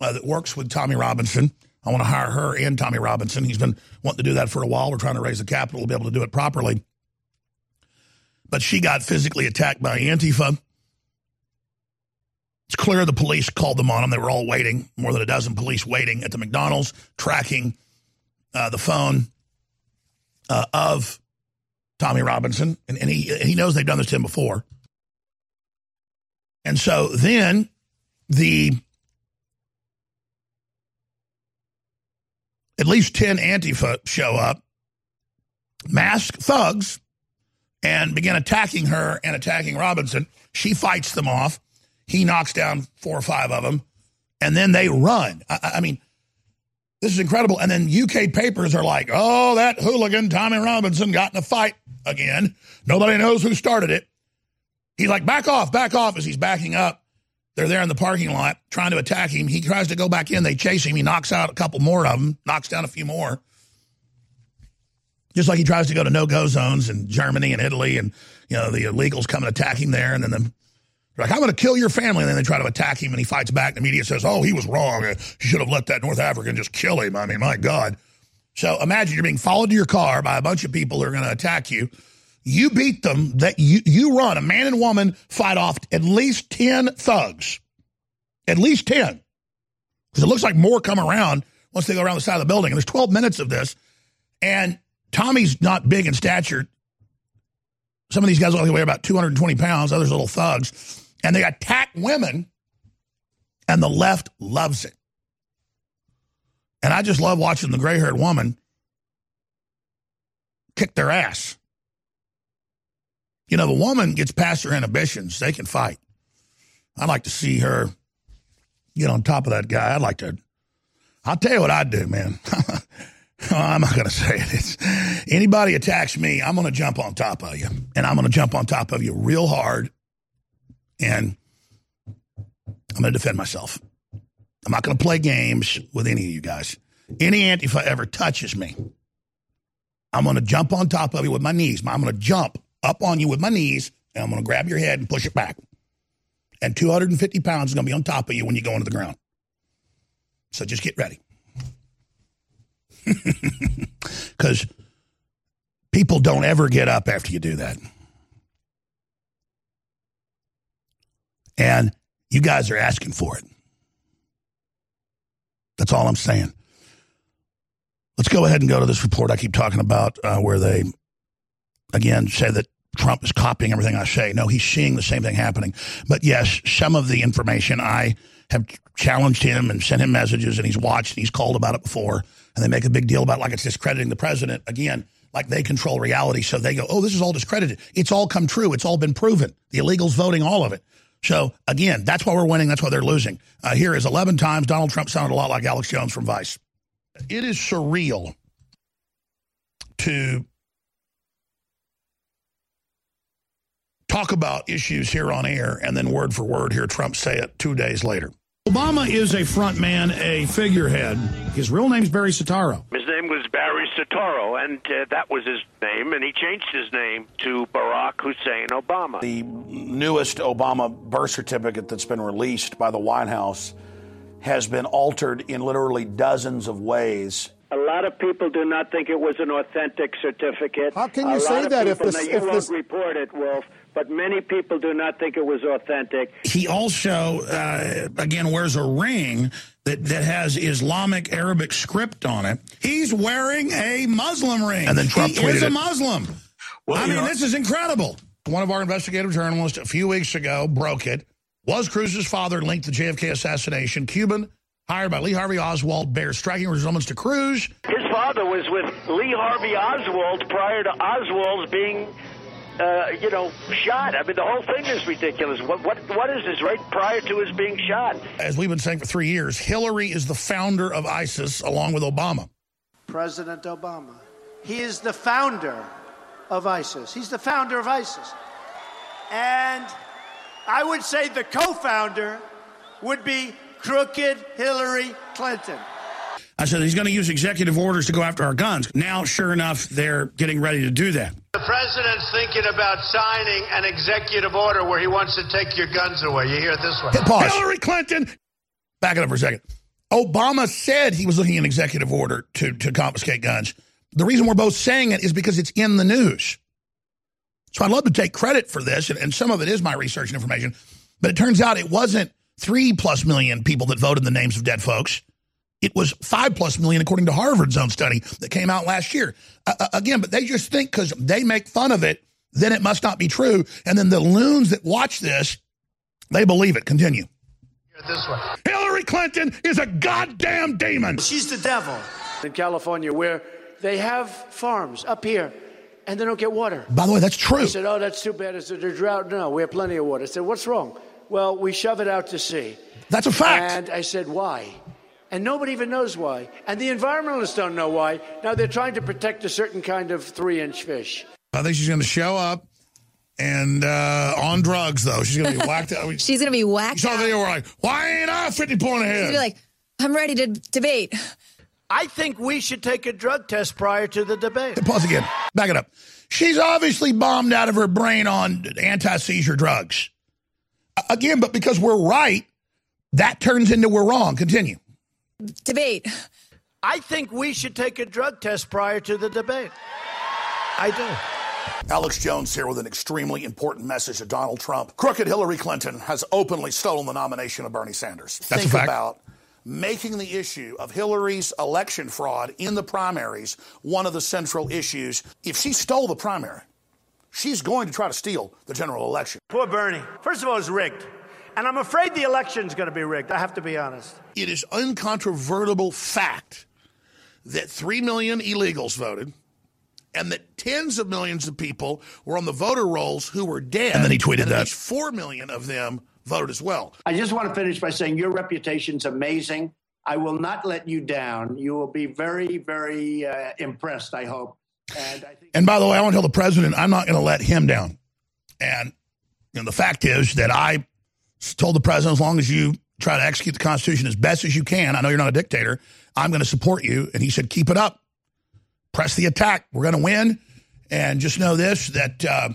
uh, that works with Tommy Robinson. I want to hire her and Tommy Robinson. He's been wanting to do that for a while. We're trying to raise the capital to be able to do it properly. But she got physically attacked by Antifa. It's clear the police called them on them. They were all waiting, more than a dozen police waiting at the McDonald's, tracking uh, the phone uh, of Tommy Robinson. And, and he, he knows they've done this to him before. And so then the at least 10 Antifa show up, masked thugs, and begin attacking her and attacking Robinson. She fights them off. He knocks down four or five of them, and then they run. I, I mean, this is incredible. And then UK papers are like, oh, that hooligan Tommy Robinson got in a fight again. Nobody knows who started it. He's like, back off, back off as he's backing up. They're there in the parking lot trying to attack him. He tries to go back in. They chase him. He knocks out a couple more of them, knocks down a few more. Just like he tries to go to no-go zones in Germany and Italy, and you know the illegals come and attack him there, and then the, they're like, "I'm going to kill your family," and then they try to attack him, and he fights back. The media says, "Oh, he was wrong. Uh, you should have let that North African just kill him." I mean, my God. So imagine you're being followed to your car by a bunch of people who are going to attack you. You beat them. That you you run. A man and woman fight off at least ten thugs, at least ten, because it looks like more come around once they go around the side of the building. And there's 12 minutes of this, and Tommy's not big in stature. Some of these guys only weigh about 220 pounds, others little thugs. And they attack women And the left loves it. And I just love watching the gray haired woman kick their ass. You know, the woman gets past her inhibitions, they can fight. I'd like to see her get on top of that guy. I'd like to. I'll tell you what I'd do, man. I'm not going to say it. It's, anybody attacks me, I'm going to jump on top of you. And I'm going to jump on top of you real hard. And I'm going to defend myself. I'm not going to play games with any of you guys. Any Antifa ever touches me, I'm going to jump on top of you with my knees. I'm going to jump up on you with my knees, and I'm going to grab your head and push it back. And 250 pounds is going to be on top of you when you go into the ground. So just get ready. Because people don't ever get up after you do that. And you guys are asking for it. That's all I'm saying. Let's go ahead and go to this report I keep talking about uh, where they, again, say that Trump is copying everything I say. No, he's seeing the same thing happening. But yes, some of the information I have challenged him and sent him messages, and he's watched and he's called about it before. And they make a big deal about like it's discrediting the president. Again, like they control reality. So they go, oh, this is all discredited. It's all come true. It's all been proven. The illegals voting, all of it. So again, that's why we're winning. That's why they're losing. Uh, here is 11 times Donald Trump sounded a lot like Alex Jones from Vice. It is surreal to talk about issues here on air and then word for word hear Trump say it two days later. Obama is a front man, a figurehead. His real name's Barry Soetoro. His name was Barry Soetoro, and uh, that was his name, and he changed his name to Barack Hussein Obama. The newest Obama birth certificate that's been released by the White House has been altered in literally dozens of ways. A lot of people do not think it was an authentic certificate. How can you a say that if this, now, you if won't this report it, Wolf? But many people do not think it was authentic. He also, uh, again, wears a ring that, that has Islamic Arabic script on it. He's wearing a Muslim ring. And then Trump he is a Muslim. Well, I mean, know, this is incredible. One of our investigative journalists a few weeks ago broke it. Was Cruz's father linked to the JFK assassination? Cuban, hired by Lee Harvey Oswald, bears striking resemblance to Cruz. His father was with Lee Harvey Oswald prior to Oswald's being uh, you know, shot. I mean, the whole thing is ridiculous. What, what, what is this, right prior to his being shot? As we've been saying for three years, Hillary is the founder of ISIS along with Obama. President Obama. He is the founder of ISIS. He's the founder of ISIS. And I would say the co founder would be crooked Hillary Clinton. I said he's going to use executive orders to go after our guns. Now, sure enough, they're getting ready to do that. The president's thinking about signing an executive order where he wants to take your guns away. You hear it this way. Pause. Hillary Clinton. Back it up for a second. Obama said he was looking at an executive order to, to confiscate guns. The reason we're both saying it is because it's in the news. So I'd love to take credit for this, and, and some of it is my research and information. But it turns out it wasn't three plus million people that voted in the names of dead folks. It was five plus million, according to Harvard's own study that came out last year. Uh, again, but they just think because they make fun of it, then it must not be true. And then the loons that watch this, they believe it. Continue. This way. Hillary Clinton is a goddamn demon. She's the devil. In California, where they have farms up here and they don't get water. By the way, that's true. I said, Oh, that's too bad. Is there drought? No, we have plenty of water. I said, What's wrong? Well, we shove it out to sea. That's a fact. And I said, Why? And nobody even knows why. And the environmentalists don't know why. Now they're trying to protect a certain kind of three inch fish. I think she's going to show up and uh, on drugs, though. She's going to be whacked out. she's going to be whacked you saw the where like, why ain't I 50 point ahead? She's be like, I'm ready to debate. I think we should take a drug test prior to the debate. Pause again. Back it up. She's obviously bombed out of her brain on anti seizure drugs. Again, but because we're right, that turns into we're wrong. Continue debate. I think we should take a drug test prior to the debate. I do. Alex Jones here with an extremely important message to Donald Trump. Crooked Hillary Clinton has openly stolen the nomination of Bernie Sanders. That's Think about making the issue of Hillary's election fraud in the primaries one of the central issues. If she stole the primary, she's going to try to steal the general election. Poor Bernie. First of all, it's rigged. And I'm afraid the election's going to be rigged. I have to be honest. It is uncontrovertible fact that 3 million illegals voted and that tens of millions of people were on the voter rolls who were dead. And then he tweeted and that. At least 4 million of them voted as well. I just want to finish by saying your reputation's amazing. I will not let you down. You will be very, very uh, impressed, I hope. And I think And by the way, I want to tell the president I'm not going to let him down. And you know, the fact is that I told the president as long as you try to execute the Constitution as best as you can, I know you're not a dictator, I'm going to support you. And he said, keep it up. Press the attack. We're going to win. And just know this that uh,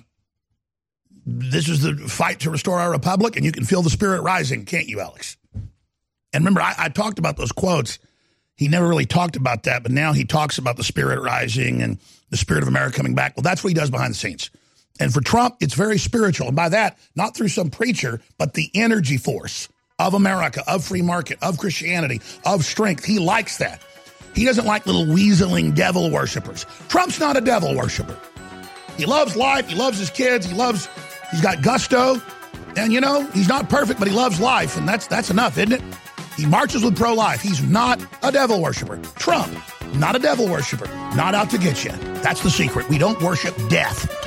this is the fight to restore our republic, and you can feel the spirit rising, can't you, Alex? And remember, I, I talked about those quotes. He never really talked about that, but now he talks about the spirit rising and the spirit of America coming back. Well, that's what he does behind the scenes. And for Trump, it's very spiritual. And by that, not through some preacher, but the energy force of America, of free market, of Christianity, of strength. He likes that. He doesn't like little weaseling devil worshippers. Trump's not a devil worshiper. He loves life. He loves his kids. He loves, he's got gusto. And, you know, he's not perfect, but he loves life. And that's, that's enough, isn't it? He marches with pro life. He's not a devil worshiper. Trump, not a devil worshiper. Not out to get you. That's the secret. We don't worship death.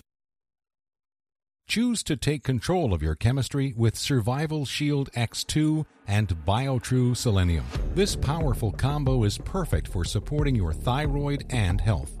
Choose to take control of your chemistry with Survival Shield X2 and BioTrue Selenium. This powerful combo is perfect for supporting your thyroid and health.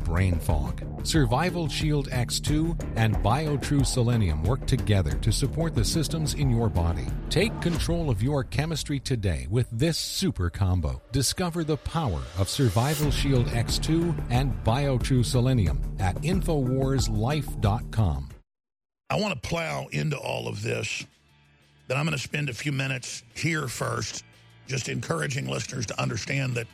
brain fog. Survival Shield X2 and BioTrue Selenium work together to support the systems in your body. Take control of your chemistry today with this super combo. Discover the power of Survival Shield X2 and BioTrue Selenium at InfoWarsLife.com. I want to plow into all of this, but I'm going to spend a few minutes here first, just encouraging listeners to understand that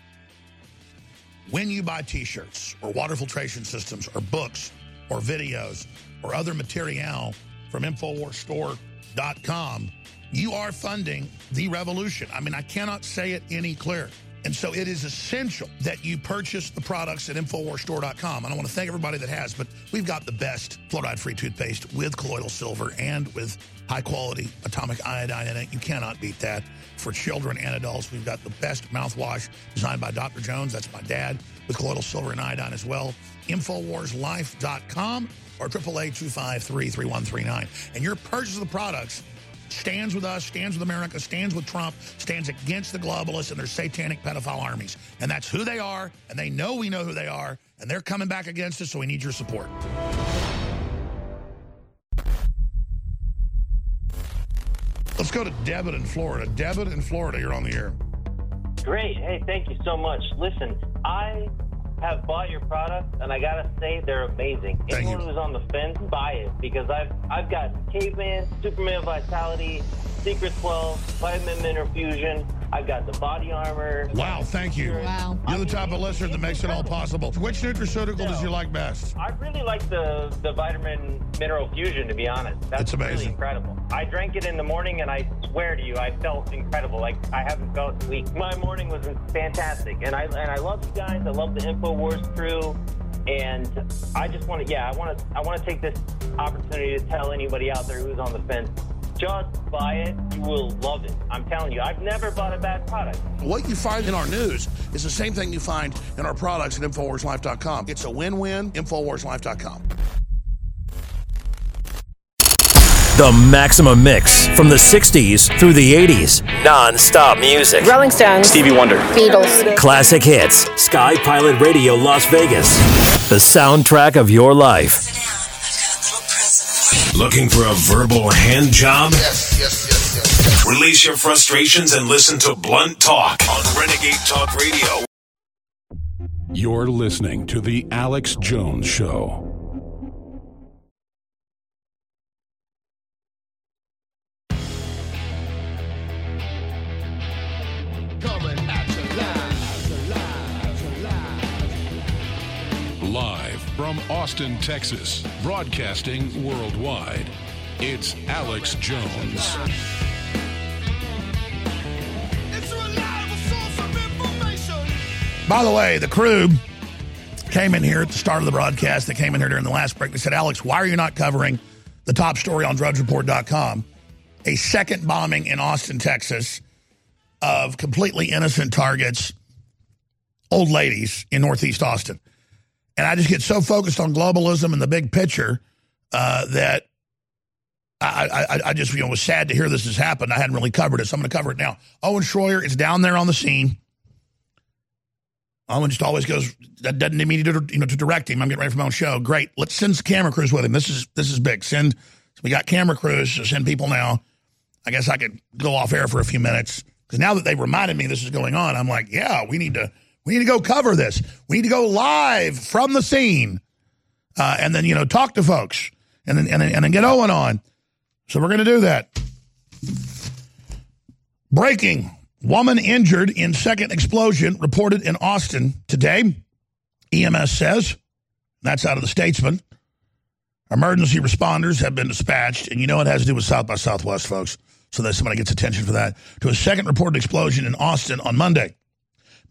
when you buy t-shirts or water filtration systems or books or videos or other material from InfoWarsStore.com, you are funding the revolution. I mean, I cannot say it any clearer. And so it is essential that you purchase the products at InfoWarsStore.com. And I want to thank everybody that has, but we've got the best fluoride-free toothpaste with colloidal silver and with high-quality atomic iodine in it. You cannot beat that. For children and adults, we've got the best mouthwash designed by Dr. Jones. That's my dad, with colloidal silver and iodine as well. InfoWarsLife.com or 888-253-3139. And your purchase of the products stands with us, stands with America, stands with Trump, stands against the globalists and their satanic pedophile armies. And that's who they are, and they know we know who they are, and they're coming back against us, so we need your support. Let's go to Debit in Florida. Debit in Florida, you're on the air. Great. Hey, thank you so much. Listen, I have bought your product, and I gotta say they're amazing. Thank Anyone who's on the fence, buy it because I've I've got Caveman, Superman Vitality, Secret 12, Vitamin Mineral Fusion. I've got the body armor. Wow, thank you. Wow. You're the type of listener that makes it all possible. Which nutraceutical does you like best? I really like the the vitamin mineral fusion. To be honest, that's It's amazing. really incredible. I drank it in the morning, and I swear to you, I felt incredible. Like I haven't felt in weeks. My morning was fantastic, and I and I love you guys. I love the Infowars crew. And I just want to, yeah, I want to, I want to take this opportunity to tell anybody out there who's on the fence, just buy it. You will love it. I'm telling you, I've never bought a bad product. What you find in our news is the same thing you find in our products at InfoWarsLife.com. It's a win-win, InfoWarsLife.com. The Maximum Mix from the 60s through the 80s. Non-stop music. Rolling Stones. Stevie Wonder. Beatles. Classic hits. Sky Pilot Radio Las Vegas. The soundtrack of your life. Looking for a verbal hand job? Yes, yes, yes, yes. Release your frustrations and listen to Blunt Talk on Renegade Talk Radio. You're listening to The Alex Jones Show. Live. Live from Austin, Texas, broadcasting worldwide. It's Alex Jones. It's a reliable source of information. By the way, the crew came in here at the start of the broadcast. They came in here during the last break. They said, Alex, why are you not covering the top story on drudgereport.com? A second bombing in Austin, Texas of completely innocent targets, old ladies in Northeast Austin. And I just get so focused on globalism and the big picture uh, that I, I, I just you know was sad to hear this has happened. I hadn't really covered it, so I'm going to cover it now. Owen Schroyer is down there on the scene. Owen just always goes. That doesn't need me to you know to direct him. I'm getting ready for my own show. Great. Let's send some camera crews with him. This is this is big. Send. We got camera crews. So send people now. I guess I could go off air for a few minutes because now that they've reminded me this is going on, I'm like, yeah, we need to we need to go cover this. We need to go live from the scene, uh, and then you know talk to folks, and then and then, and then get Owen on. So we're going to do that. Breaking. Woman injured in second explosion reported in Austin today. EMS says. That's out of the Statesman. Emergency responders have been dispatched, and you know it has to do with South by Southwest, folks. So that somebody gets attention for that. To a second reported explosion in Austin on Monday.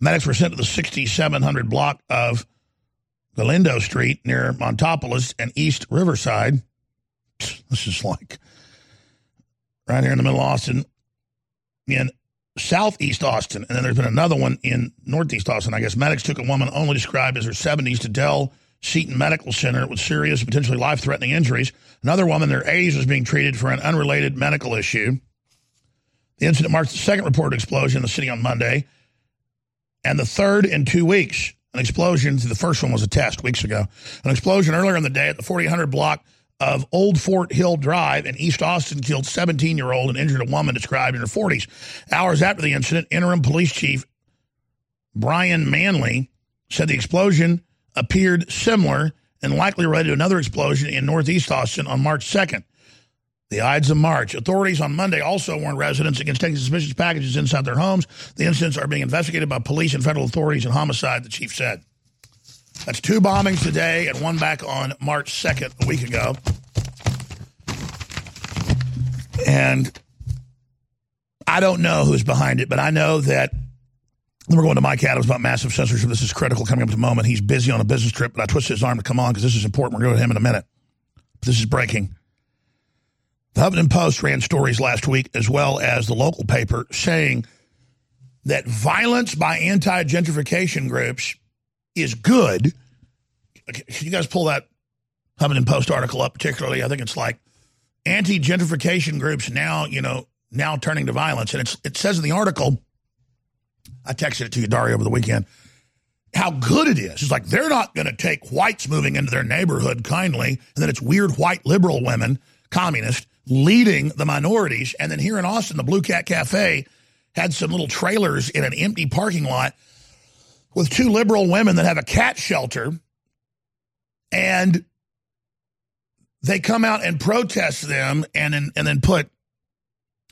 Medics were sent to the 6700 block of Galindo Street near Montopolis and East Riverside. This is like right here in the middle of Austin, in southeast Austin. And then there's been another one in northeast Austin. I guess medics took a woman only described as her 70s to Dell Seton Medical Center with serious, potentially life threatening injuries. Another woman in their 80s was being treated for an unrelated medical issue. The incident marks the second reported explosion in the city on Monday and the third in two weeks. An explosion, the first one was a test weeks ago. An explosion earlier in the day at the 4800 block of Old Fort Hill Drive in East Austin killed 17 year old and injured a woman described in her 40s. Hours after the incident, interim police chief Brian Manley said the explosion appeared similar and likely related to another explosion in Northeast Austin on March 2nd. The Ides of March. Authorities on Monday also warned residents against taking suspicious packages inside their homes. The incidents are being investigated by police and federal authorities and homicide, the chief said. That's two bombings today and one back on March 2nd, a week ago. And I don't know who's behind it, but I know that then we're going to Mike Adams about massive censorship. This is critical coming up at the moment. He's busy on a business trip, but I twisted his arm to come on because this is important. We're going to him in a minute. This is breaking. The Huffington Post ran stories last week, as well as the local paper, saying that violence by anti gentrification groups is good. Can you guys pull that Huffington Post article up, particularly? I think it's like anti gentrification groups now, you know, now turning to violence. And it's, it says in the article, I texted it to you, Dario, over the weekend, how good it is. It's like they're not going to take whites moving into their neighborhood kindly, and then it's weird white liberal women, communist, leading the minorities. And then here in Austin, the Blue Cat Cafe had some little trailers in an empty parking lot with two liberal women that have a cat shelter. And they come out and protest them and then, and then put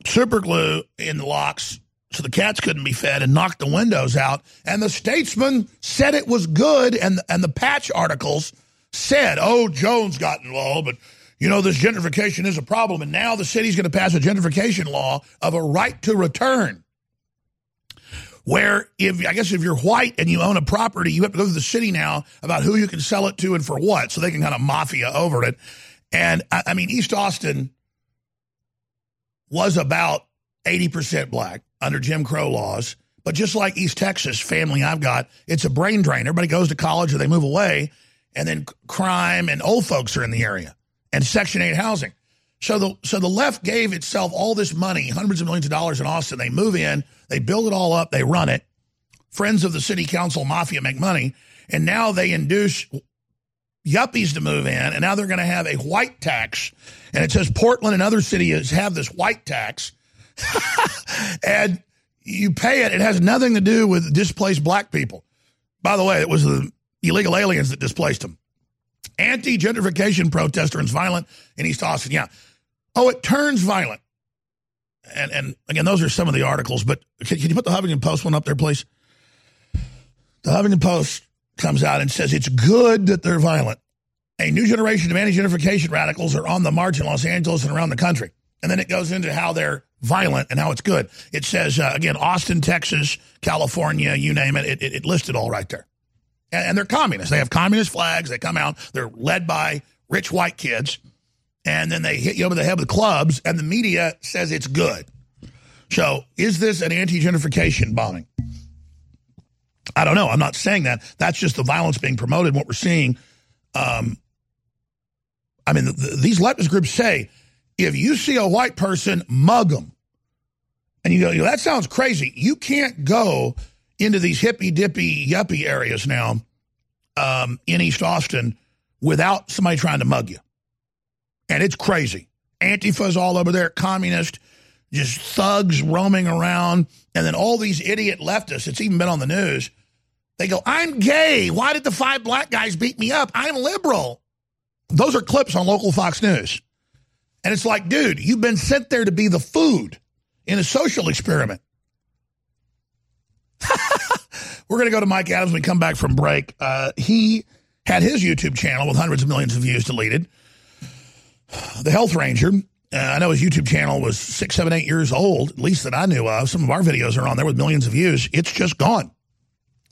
super glue in the locks so the cats couldn't be fed and knocked the windows out. And the statesman said it was good, and and the patch articles said, "Oh, Jones got involved, but." You know, this gentrification is a problem, and now the city's going to pass a gentrification law of a right to return where if I guess if you're white and you own a property, you have to go to the city now about who you can sell it to and for what, so they can kind of mafia over it. And I, I mean, East Austin was about 80% black under Jim Crow laws. But just like East Texas, family I've got, it's a brain drain. Everybody goes to college or they move away, and then crime and old folks are in the area and Section 8 housing. So the so the left gave itself all this money, hundreds of millions of dollars in Austin. They move in, they build it all up, they run it. Friends of the city council mafia make money, and now they induce yuppies to move in, and now they're going to have a white tax. And it says Portland and other cities have this white tax, and you pay it. It has nothing to do with displaced black people. By the way, it was the illegal aliens that displaced them. Anti gentrification protest turns violent in East Austin. Yeah. Oh, it turns violent. And and again, those are some of the articles, but can, can you put the Huffington Post one up there, please? The Huffington Post comes out and says it's good that they're violent. A new generation of anti gentrification radicals are on the march in Los Angeles and around the country. And then it goes into how they're violent and how it's good. It says, uh, again, Austin, Texas, California, you name it, it, it, it listed all right there. And, and they're communists. They have communist flags. They come out, they're led by rich white kids and then they hit you over the head with clubs, and the media says it's good. So, is this an anti gentrification bombing? I don't know. I'm not saying that. That's just the violence being promoted, what we're seeing. Um, I mean, the, the, these leftist groups say if you see a white person, mug them. And you go, that sounds crazy. You can't go into these hippy dippy yuppie areas now um, in East Austin without somebody trying to mug you and it's crazy. Antifa's all over there, communist, just thugs roaming around, and then all these idiot leftists. It's even been on the news. They go, "I'm gay. Why did the five black guys beat me up? I'm liberal." Those are clips on local Fox News, and it's like, dude, you've been sent there to be the food in a social experiment. We're going to go to Mike Adams when we come back from break. Uh, he had his YouTube channel with hundreds of millions of views deleted the health ranger. Uh, I know his YouTube channel was six, seven, eight years old, at least that I knew of. Some of our videos are on there with millions of views. It's just gone.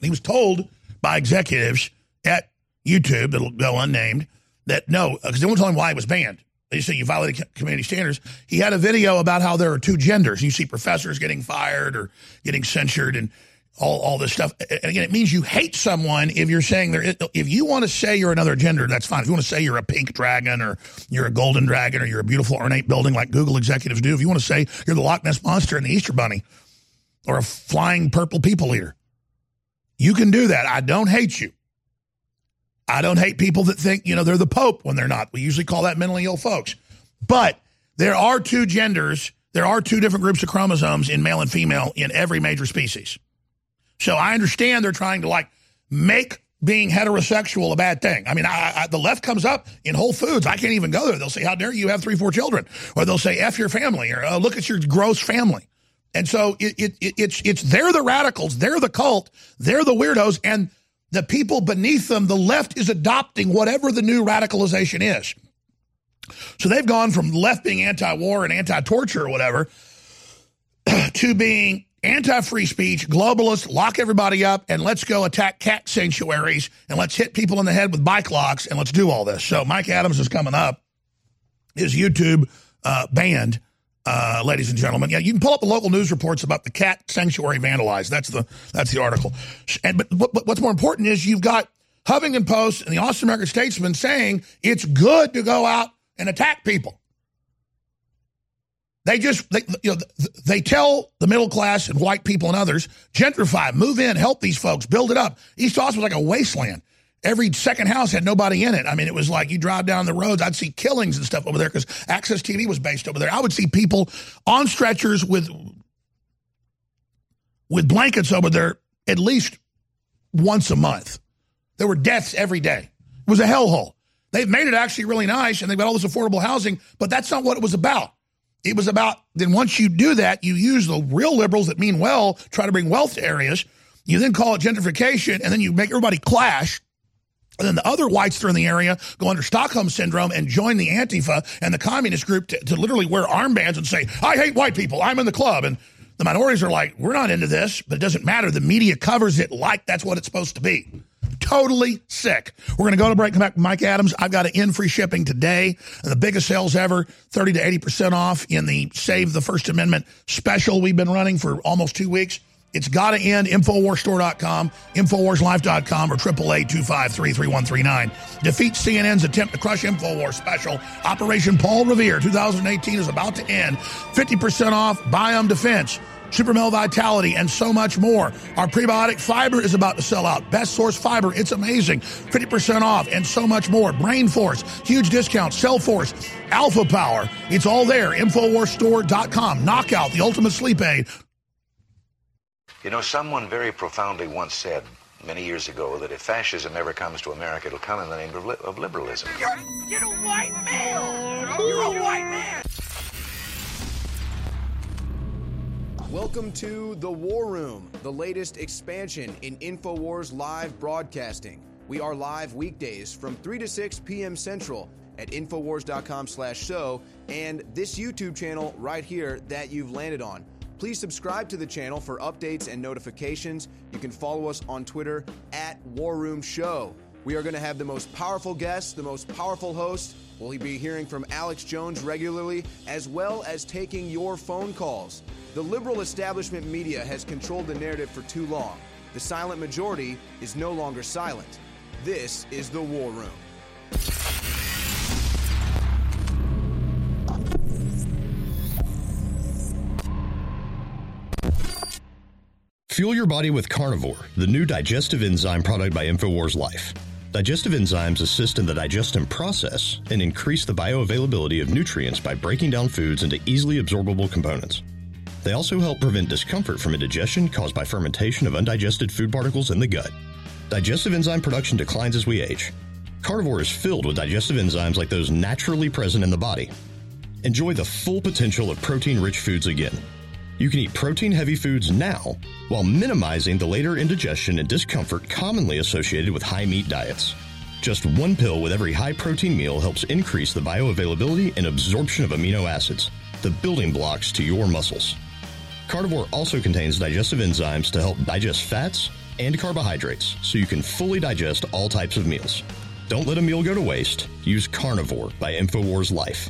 He was told by executives at YouTube that'll go unnamed that no, because they won't tell him why it was banned. They say you violated community standards. He had a video about how there are two genders. You see professors getting fired or getting censured, and all, all this stuff. And again, it means you hate someone if you're saying there. If you want to say you're another gender, that's fine. If you want to say you're a pink dragon or you're a golden dragon or you're a beautiful ornate building like Google executives do, if you want to say you're the Loch Ness monster and the Easter Bunny or a flying purple people eater, you can do that. I don't hate you. I don't hate people that think you know they're the Pope when they're not. We usually call that mentally ill folks. But there are two genders. There are two different groups of chromosomes in male and female in every major species. So I understand they're trying to like make being heterosexual a bad thing. I mean, I, I, the left comes up in Whole Foods. I can't even go there. They'll say, "How dare you have three, four children?" Or they'll say, "F your family," or oh, "Look at your gross family." And so it, it, it, it's it's they're the radicals, they're the cult, they're the weirdos, and the people beneath them, the left is adopting whatever the new radicalization is. So they've gone from left being anti-war and anti-torture or whatever to being anti free speech, globalist, lock everybody up, and let's go attack cat sanctuaries and let's hit people in the head with bike locks and let's do all this. So Mike Adams is coming up. His YouTube uh, banned, uh, ladies and gentlemen. Yeah, you can pull up the local news reports about the cat sanctuary vandalized. That's the that's the article. And but, but what's more important is you've got Huffington Post and the Austin American Statesman saying it's good to go out and attack people. They just they, you know they tell the middle class and white people and others gentrify, move in, help these folks, build it up. East Austin was like a wasteland. Every second house had nobody in it. I mean, it was like you drive down the roads, I'd see killings and stuff over there because Access TV was based over there. I would see people on stretchers with with blankets over there at least once a month. There were deaths every day. It was a hellhole. They've made it actually really nice and they've got all this affordable housing, but that's not what it was about. It was about then once you do that, you use the real liberals that mean well, try to bring wealth to areas. You then call it gentrification, and then you make everybody clash. And then the other whites that are in the area go under Stockholm syndrome and join the Antifa and the communist group to, to literally wear armbands and say, I hate white people. I'm in the club. And the minorities are like, we're not into this, but it doesn't matter. The media covers it like that's what it's supposed to be. Totally sick. We're going to go to break. Come back Mike Adams. I've got an in free shipping today. The biggest sales ever, 30 to 80% off in the Save the First Amendment special we've been running for almost two weeks. It's got to end. Infowarsstore.com, Infowarslife.com, or 888-253-3139. Defeat CNN's attempt to crush Infowars special. Operation Paul Revere 2018 is about to end. 50% off Biome Defense. Super Male Vitality, and so much more. Our prebiotic fiber is about to sell out. Best source fiber, it's amazing. 50% off, and so much more. Brain Force, huge discount. Cell Force, Alpha Power, it's all there. Infowarsstore.com. Knockout, the ultimate sleep aid. You know, someone very profoundly once said many years ago that if fascism ever comes to America, it'll come in the name of, li- of liberalism. You're, you're a white male. You're a white man. Welcome to The War Room, the latest expansion in InfoWars live broadcasting. We are live weekdays from 3 to 6 p.m. Central at Infowars.com slash show and this YouTube channel right here that you've landed on. Please subscribe to the channel for updates and notifications. You can follow us on Twitter at War Room Show. We are going to have the most powerful guests, the most powerful host. We'll be hearing from Alex Jones regularly, as well as taking your phone calls. The liberal establishment media has controlled the narrative for too long. The silent majority is no longer silent. This is the War Room. Fuel your body with Carnivore, the new digestive enzyme product by InfoWars Life. Digestive enzymes assist in the digestion process and increase the bioavailability of nutrients by breaking down foods into easily absorbable components. They also help prevent discomfort from indigestion caused by fermentation of undigested food particles in the gut. Digestive enzyme production declines as we age. Carnivore is filled with digestive enzymes like those naturally present in the body. Enjoy the full potential of protein rich foods again. You can eat protein heavy foods now while minimizing the later indigestion and discomfort commonly associated with high meat diets. Just one pill with every high protein meal helps increase the bioavailability and absorption of amino acids, the building blocks to your muscles. Carnivore also contains digestive enzymes to help digest fats and carbohydrates so you can fully digest all types of meals. Don't let a meal go to waste. Use Carnivore by InfoWars Life.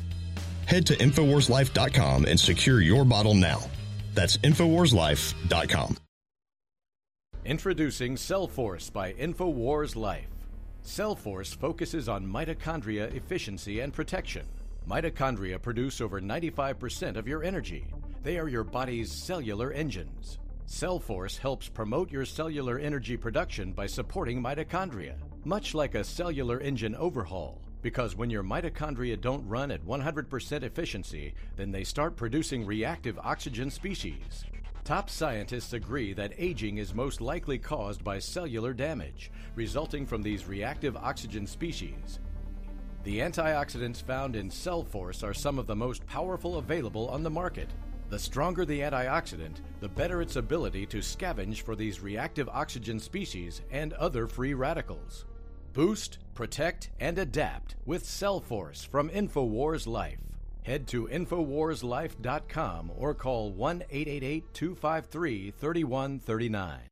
Head to InfoWarsLife.com and secure your bottle now. That's InfoWarsLife.com. Introducing Cellforce by InfoWars Life. Cellforce focuses on mitochondria efficiency and protection. Mitochondria produce over 95% of your energy. They are your body's cellular engines. Cellforce helps promote your cellular energy production by supporting mitochondria, much like a cellular engine overhaul. Because when your mitochondria don't run at 100% efficiency, then they start producing reactive oxygen species. Top scientists agree that aging is most likely caused by cellular damage, resulting from these reactive oxygen species. The antioxidants found in Cellforce are some of the most powerful available on the market. The stronger the antioxidant, the better its ability to scavenge for these reactive oxygen species and other free radicals. Boost, protect, and adapt with Cellforce from InfoWars Life. Head to InfoWarsLife.com or call 1 888 253 3139.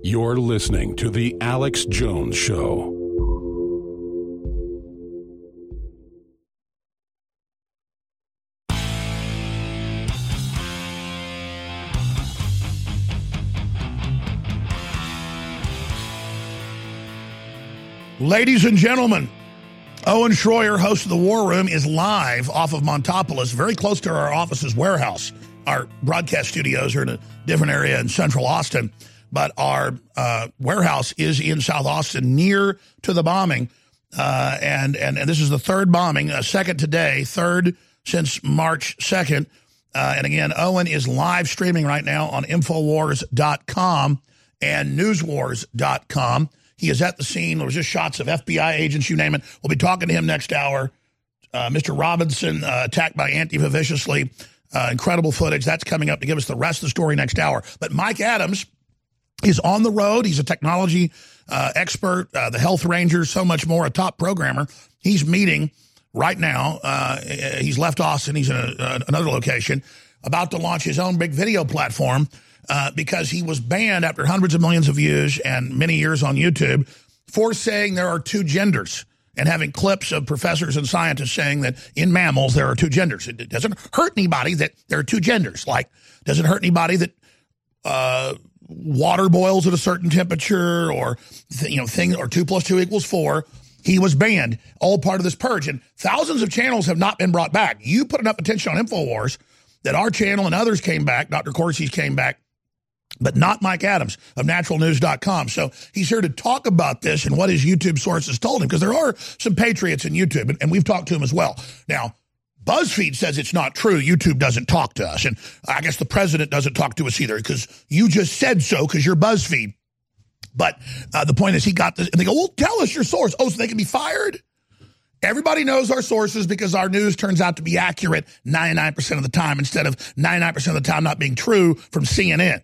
You're listening to The Alex Jones Show. Ladies and gentlemen, Owen Schroyer, host of the War Room, is live off of Montopolis, very close to our office's warehouse. Our broadcast studios are in a different area in central Austin, but our uh, warehouse is in South Austin, near to the bombing. Uh, and, and and this is the third bombing, uh, second today, third since March 2nd. Uh, and again, Owen is live streaming right now on Infowars.com and Newswars.com. He is at the scene. There was just shots of FBI agents, you name it. We'll be talking to him next hour. Uh, Mr. Robinson uh, attacked by Antifa viciously. Incredible footage. That's coming up to give us the rest of the story next hour. But Mike Adams is on the road. He's a technology uh, expert, uh, the health ranger, so much more, a top programmer. He's meeting right now. Uh, he's left Austin. He's in a, another location, about to launch his own big video platform uh, because he was banned after hundreds of millions of views and many years on YouTube for saying there are two genders and having clips of professors and scientists saying that in mammals there are two genders. It doesn't hurt anybody that there are two genders. Like, doesn't hurt anybody that uh, water boils at a certain temperature or th- you know thing or two plus two equals four. He was banned, all part of this purge, and thousands of channels have not been brought back. You put enough attention on Infowars that our channel and others came back. Dr. Corsi's came back but not Mike Adams of naturalnews.com. So he's here to talk about this and what his YouTube sources told him, because there are some patriots in YouTube, and, and, we've talked to him as well. Now, BuzzFeed says it's not true. YouTube doesn't talk to us. And I guess the president doesn't talk to us either, because you just said so, because you're BuzzFeed. But uh, the point is, he got this, and they go, well, tell us your source. Oh, so they can be fired? Everybody knows our sources because our news turns out to be accurate 99% of the time instead of 99% of the time not being true from CNN.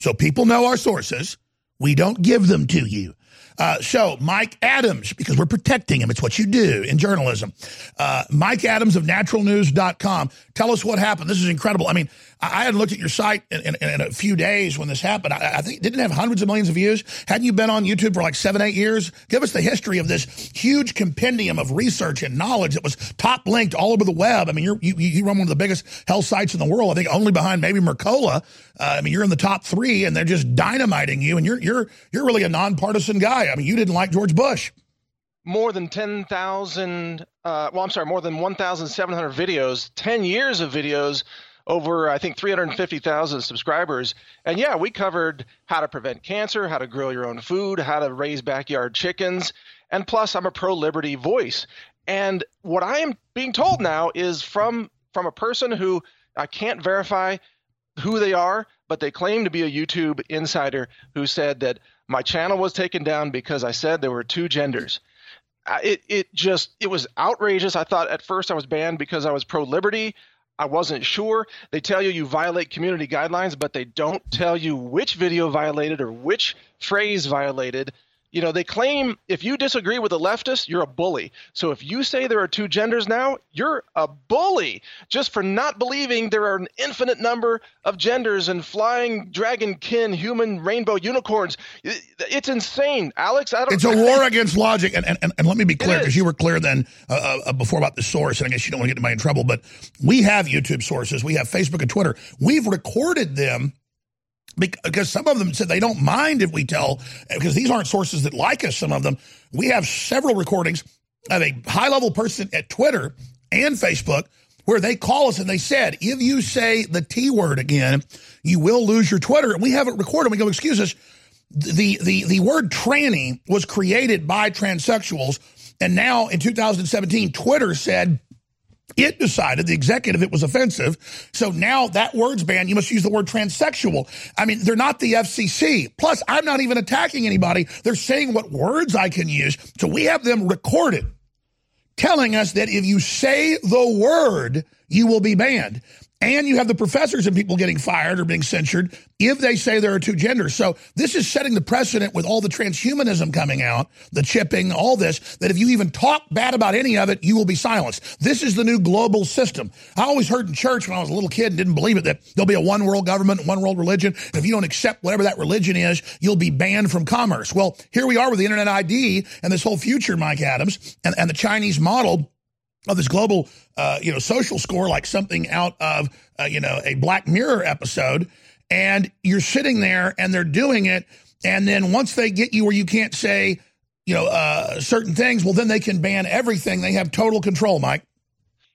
So people know our sources. We don't give them to you. Uh, so Mike Adams, because we're protecting him, it's what you do in journalism. Uh, Mike Adams of naturalnews.com. Tell us what happened. This is incredible. I mean, I, hadn't looked at your site in, in, in, a few days when this happened. I, I think didn't have hundreds of millions of views. Hadn't you been on YouTube for like seven, eight years? Give us the history of this huge compendium of research and knowledge that was top linked all over the web. I mean, you you run one of the biggest health sites in the world. I think only behind maybe Mercola. Uh, I mean, you're in the top three, and they're just dynamiting you. And you're you're you're really a nonpartisan guy. I mean, you didn't like George Bush. More than 10,000, uh, well, I'm sorry, more than 1,700 videos, 10 years of videos, over, I think, 350,000 subscribers. And yeah, we covered how to prevent cancer, how to grow your own food, how to raise backyard chickens. And plus, I'm a pro liberty voice. And what I am being told now is from from a person who I can't verify who they are, but they claim to be a YouTube insider who said that my channel was taken down because I said there were two genders. It it just it was outrageous. I thought at first I was banned because I was pro liberty. I wasn't sure. They tell you you violate community guidelines, but they don't tell you which video violated or which phrase violated you know, they claim if you disagree with a leftist, you're a bully. So if you say there are two genders now, you're a bully just for not believing there are an infinite number of genders and flying dragon kin human rainbow unicorns. It's insane, Alex. I don't. It's a war against logic, and and, and let me be clear because you were clear then uh, uh, before about the source, and I guess you don't want to get anybody in trouble, but we have YouTube sources, we have Facebook and Twitter. We've recorded them because some of them said they don't mind if we tell, because these aren't sources that like us, some of them. We have several recordings of a high level person at Twitter and Facebook where they call us and they said, if you say the T word again, you will lose your Twitter. And we have it recorded. We go, excuse us. The, the, the word tranny was created by transsexuals. And now in 2017, Twitter said, It decided, the executive, it was offensive. So now that word's banned. You must use the word transsexual. I mean, they're not the FCC. Plus, I'm not even attacking anybody. They're saying what words I can use. So we have them recorded telling us that if you say the word, you will be banned. And you have the professors and people getting fired or being censured if they say there are two genders. So this is setting the precedent with all the transhumanism coming out, the chipping, all this, that if you even talk bad about any of it, you will be silenced. This is the new global system. I always heard in church when I was a little kid and didn't believe it that there'll be a one world government, one world religion. And if you don't accept whatever that religion is, you'll be banned from commerce. Well, here we are with the internet ID and this whole future, Mike Adams, and, and the Chinese model of this global, uh, you know, social score, like something out of, uh, you know, a Black Mirror episode. And you're sitting there and they're doing it. And then once they get you where you can't say, you know, uh, certain things, well, then they can ban everything. They have total control, Mike.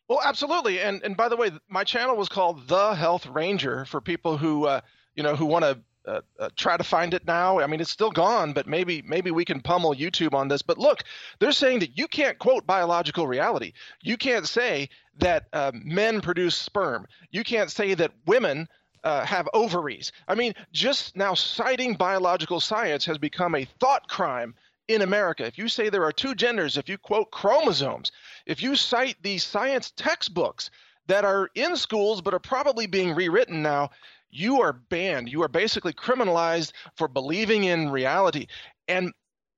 Well, absolutely. And and by the way, my channel was called The Health Ranger for people who, uh, you know, who want to uh, uh, try to find it now. I mean, it's still gone, but maybe maybe we can pummel YouTube on this. But look, they're saying that you can't quote biological reality. You can't say that uh, men produce sperm. You can't say that women. Uh, have ovaries. I mean, just now citing biological science has become a thought crime in America. If you say there are two genders, if you quote chromosomes, if you cite these science textbooks that are in schools but are probably being rewritten now, you are banned. You are basically criminalized for believing in reality. And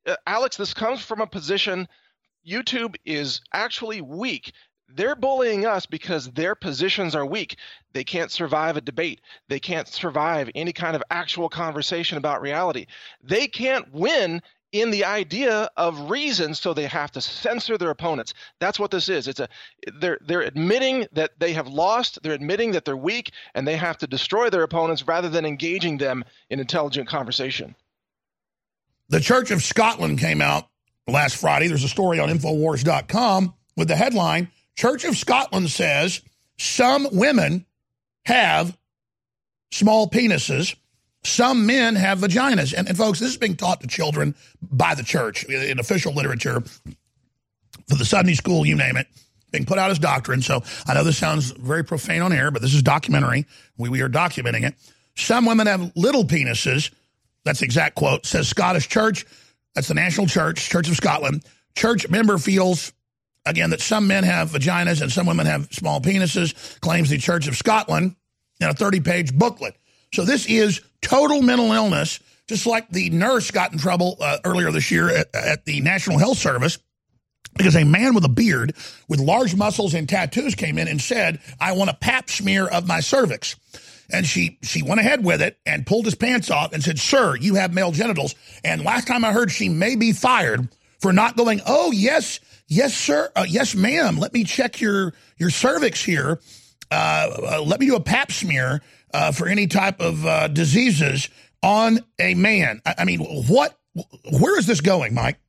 uh, Alex, this comes from a position YouTube is actually weak. They're bullying us because their positions are weak. They can't survive a debate. They can't survive any kind of actual conversation about reality. They can't win in the idea of reason so they have to censor their opponents. That's what this is. It's a they're they're admitting that they have lost they're admitting that they're weak and they have to destroy their opponents rather than engaging them in intelligent conversation. The church of scotland came out last friday. There's a story on infowars.com with the headline church of scotland says some women have small penises some men have vaginas. And, and, folks, this is being taught to children by the church in official literature for the Sunday school, you name it, being put out as doctrine. So I know this sounds very profane on air, but this is documentary. We, we are documenting it. Some women have little penises. That's the exact quote. Says Scottish Church. That's the national church, Church of Scotland. Church member feels, again, that some men have vaginas and some women have small penises, claims the Church of Scotland in a 30 page booklet. So this is total mental illness, just like the nurse got in trouble uh, earlier this year at, at the National Health Service because a man with a beard with large muscles and tattoos came in and said, I want a pap smear of my cervix. And she, she went ahead with it and pulled his pants off and said, Sir, you have male genitals. And last time I heard, she may be fired for not going, Oh, yes, yes, sir. Uh, yes, ma'am. Let me check your, your cervix here. Uh, uh, let me do a pap smear uh, for any type of uh, diseases on a man. I, I, mean, what? Where is this going, Mike?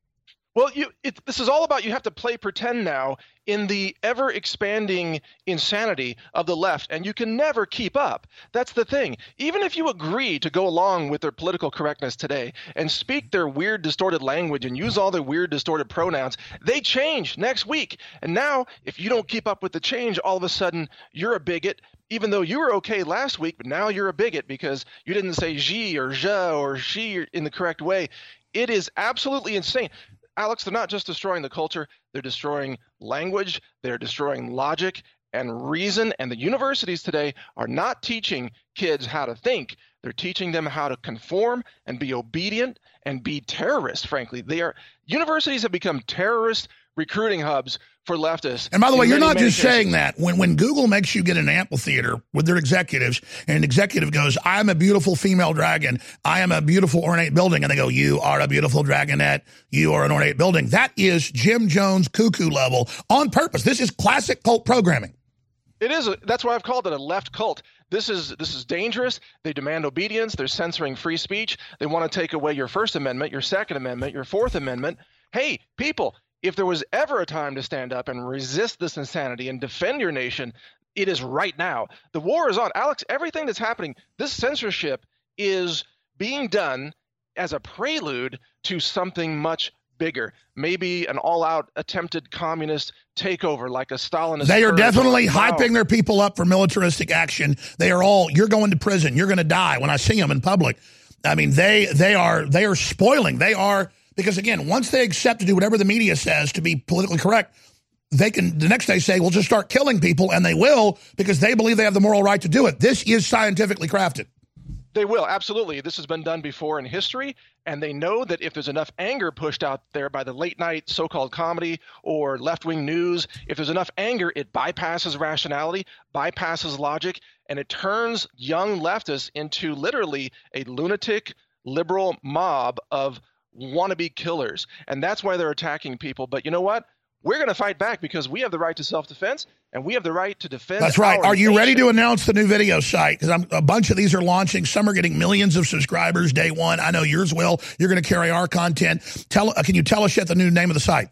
Well, you, it, this is all about you have to play pretend now in the ever expanding insanity of the left, and you can never keep up. That's the thing. Even if you agree to go along with their political correctness today and speak their weird, distorted language and use all their weird, distorted pronouns, they change next week. And now, if you don't keep up with the change, all of a sudden you're a bigot even though you were okay last week, but now you're a bigot because you didn't say "je" or "je" or "she" in the correct way. It is absolutely insane. Alex, they're not just destroying the culture, they're destroying language, they're destroying logic and reason. And the universities today are not teaching kids how to think, they're teaching them how to conform and be obedient and be terrorists, frankly. They are universities have become terrorist recruiting hubs for leftists. And by the way, you're not just saying that. When when Google makes you get an amphitheater with their executives, and an executive goes, "I'm a beautiful female dragon. I am a beautiful ornate building," and they go, "You are a beautiful dragonette. You are an ornate building." That is Jim Jones cuckoo level on purpose. This is classic cult programming. It is. A, that's why I've called it a left cult. This is this is dangerous. They demand obedience. They're censoring free speech. They want to take away your First Amendment, your Second Amendment, your Fourth Amendment. Hey, people, if there was ever a time to stand up and resist this insanity and defend your nation, it is right now. The war is on. Alex, everything that's happening, this censorship is being done as a prelude to something much bigger. Maybe an all-out attempted communist takeover, like a Stalinist. They are definitely hyping their people up for militaristic action. They are all, you're going to prison. You're going to die when I see them in public. I mean, they, they are, they are spoiling. They are, because again, once they accept to do whatever the media says to be politically correct, they can the next day say, we'll just start killing people, and they will because they believe they have the moral right to do it. This is scientifically crafted. They will, absolutely. This has been done before in history, and they know that if there's enough anger pushed out there by the late night so called comedy or left wing news, if there's enough anger, it bypasses rationality, bypasses logic, and it turns young leftists into literally a lunatic liberal mob of wannabe killers. And that's why they're attacking people. But you know what? We're going to fight back because we have the right to self defense and we have the right to defend. That's right. Are you ready to announce the new video site? Because a bunch of these are launching. Some are getting millions of subscribers day one. I know yours will. You're going to carry our content. Tell. Uh, can you tell us yet the new name of the site?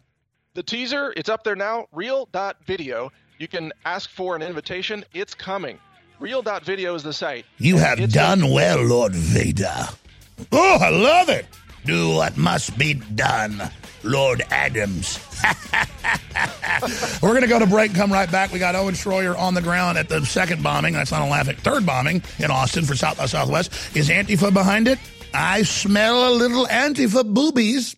The teaser, it's up there now, real.video. You can ask for an invitation. It's coming. Real Real.video is the site. You have It's done well, Lord Vader. Oh, I love it. Do what must be done, Lord Adams. We're going to go to break and come right back. We got Owen Schroyer on the ground at the second bombing. That's not a laughing. Third bombing in Austin for South by Southwest. Is Antifa behind it? I smell a little Antifa boobies.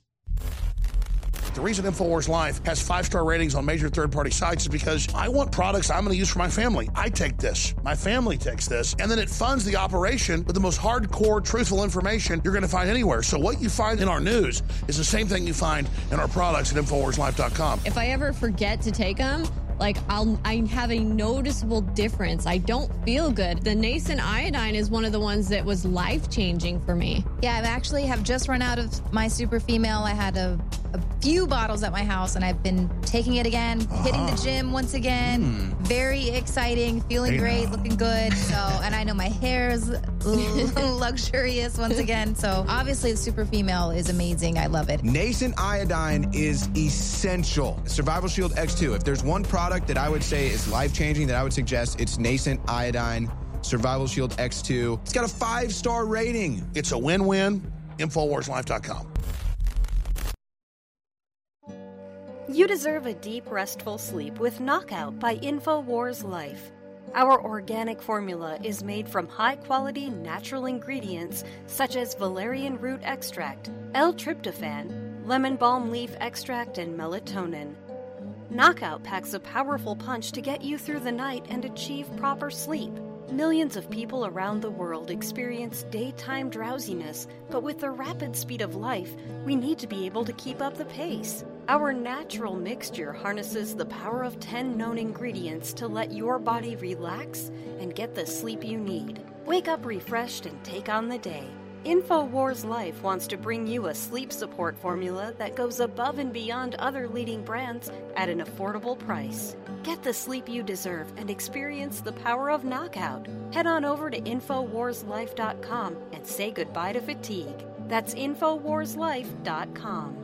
The reason InfoWars Life has five star ratings on major third party sites is because I want products I'm going to use for my family. I take this, my family takes this, and then it funds the operation with the most hardcore, truthful information you're going to find anywhere. So, what you find in our news is the same thing you find in our products at InfoWarsLife.com. If I ever forget to take them, like I'll I have a noticeable difference. I don't feel good. The nascent iodine is one of the ones that was life changing for me. Yeah, I actually have just run out of my super female. I had a, a few bottles at my house and I've been taking it again, hitting the uh-huh. gym once again. Hmm. Very exciting, feeling Hey great, now. looking good. So, and I know my hair is luxurious once again. So, obviously, the super female is amazing. I love it. Nascent iodine is essential. Survival Shield X2. If there's one product that I would say is life changing that I would suggest, it's Nascent iodine Survival Shield X2. It's got a five star rating. It's a win win. InfoWarsLife.com. You deserve a deep, restful sleep with Knockout by InfoWars Life. Our organic formula is made from high quality natural ingredients such as valerian root extract, L tryptophan, lemon balm leaf extract, and melatonin. Knockout packs a powerful punch to get you through the night and achieve proper sleep. Millions of people around the world experience daytime drowsiness, but with the rapid speed of life, we need to be able to keep up the pace. Our natural mixture harnesses the power of 10 known ingredients to let your body relax and get the sleep you need. Wake up refreshed and take on the day. InfoWars Life wants to bring you a sleep support formula that goes above and beyond other leading brands at an affordable price. Get the sleep you deserve and experience the power of knockout. Head on over to InfoWarsLife.com and say goodbye to fatigue. That's InfoWarsLife.com.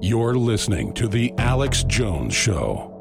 You're listening to The Alex Jones Show.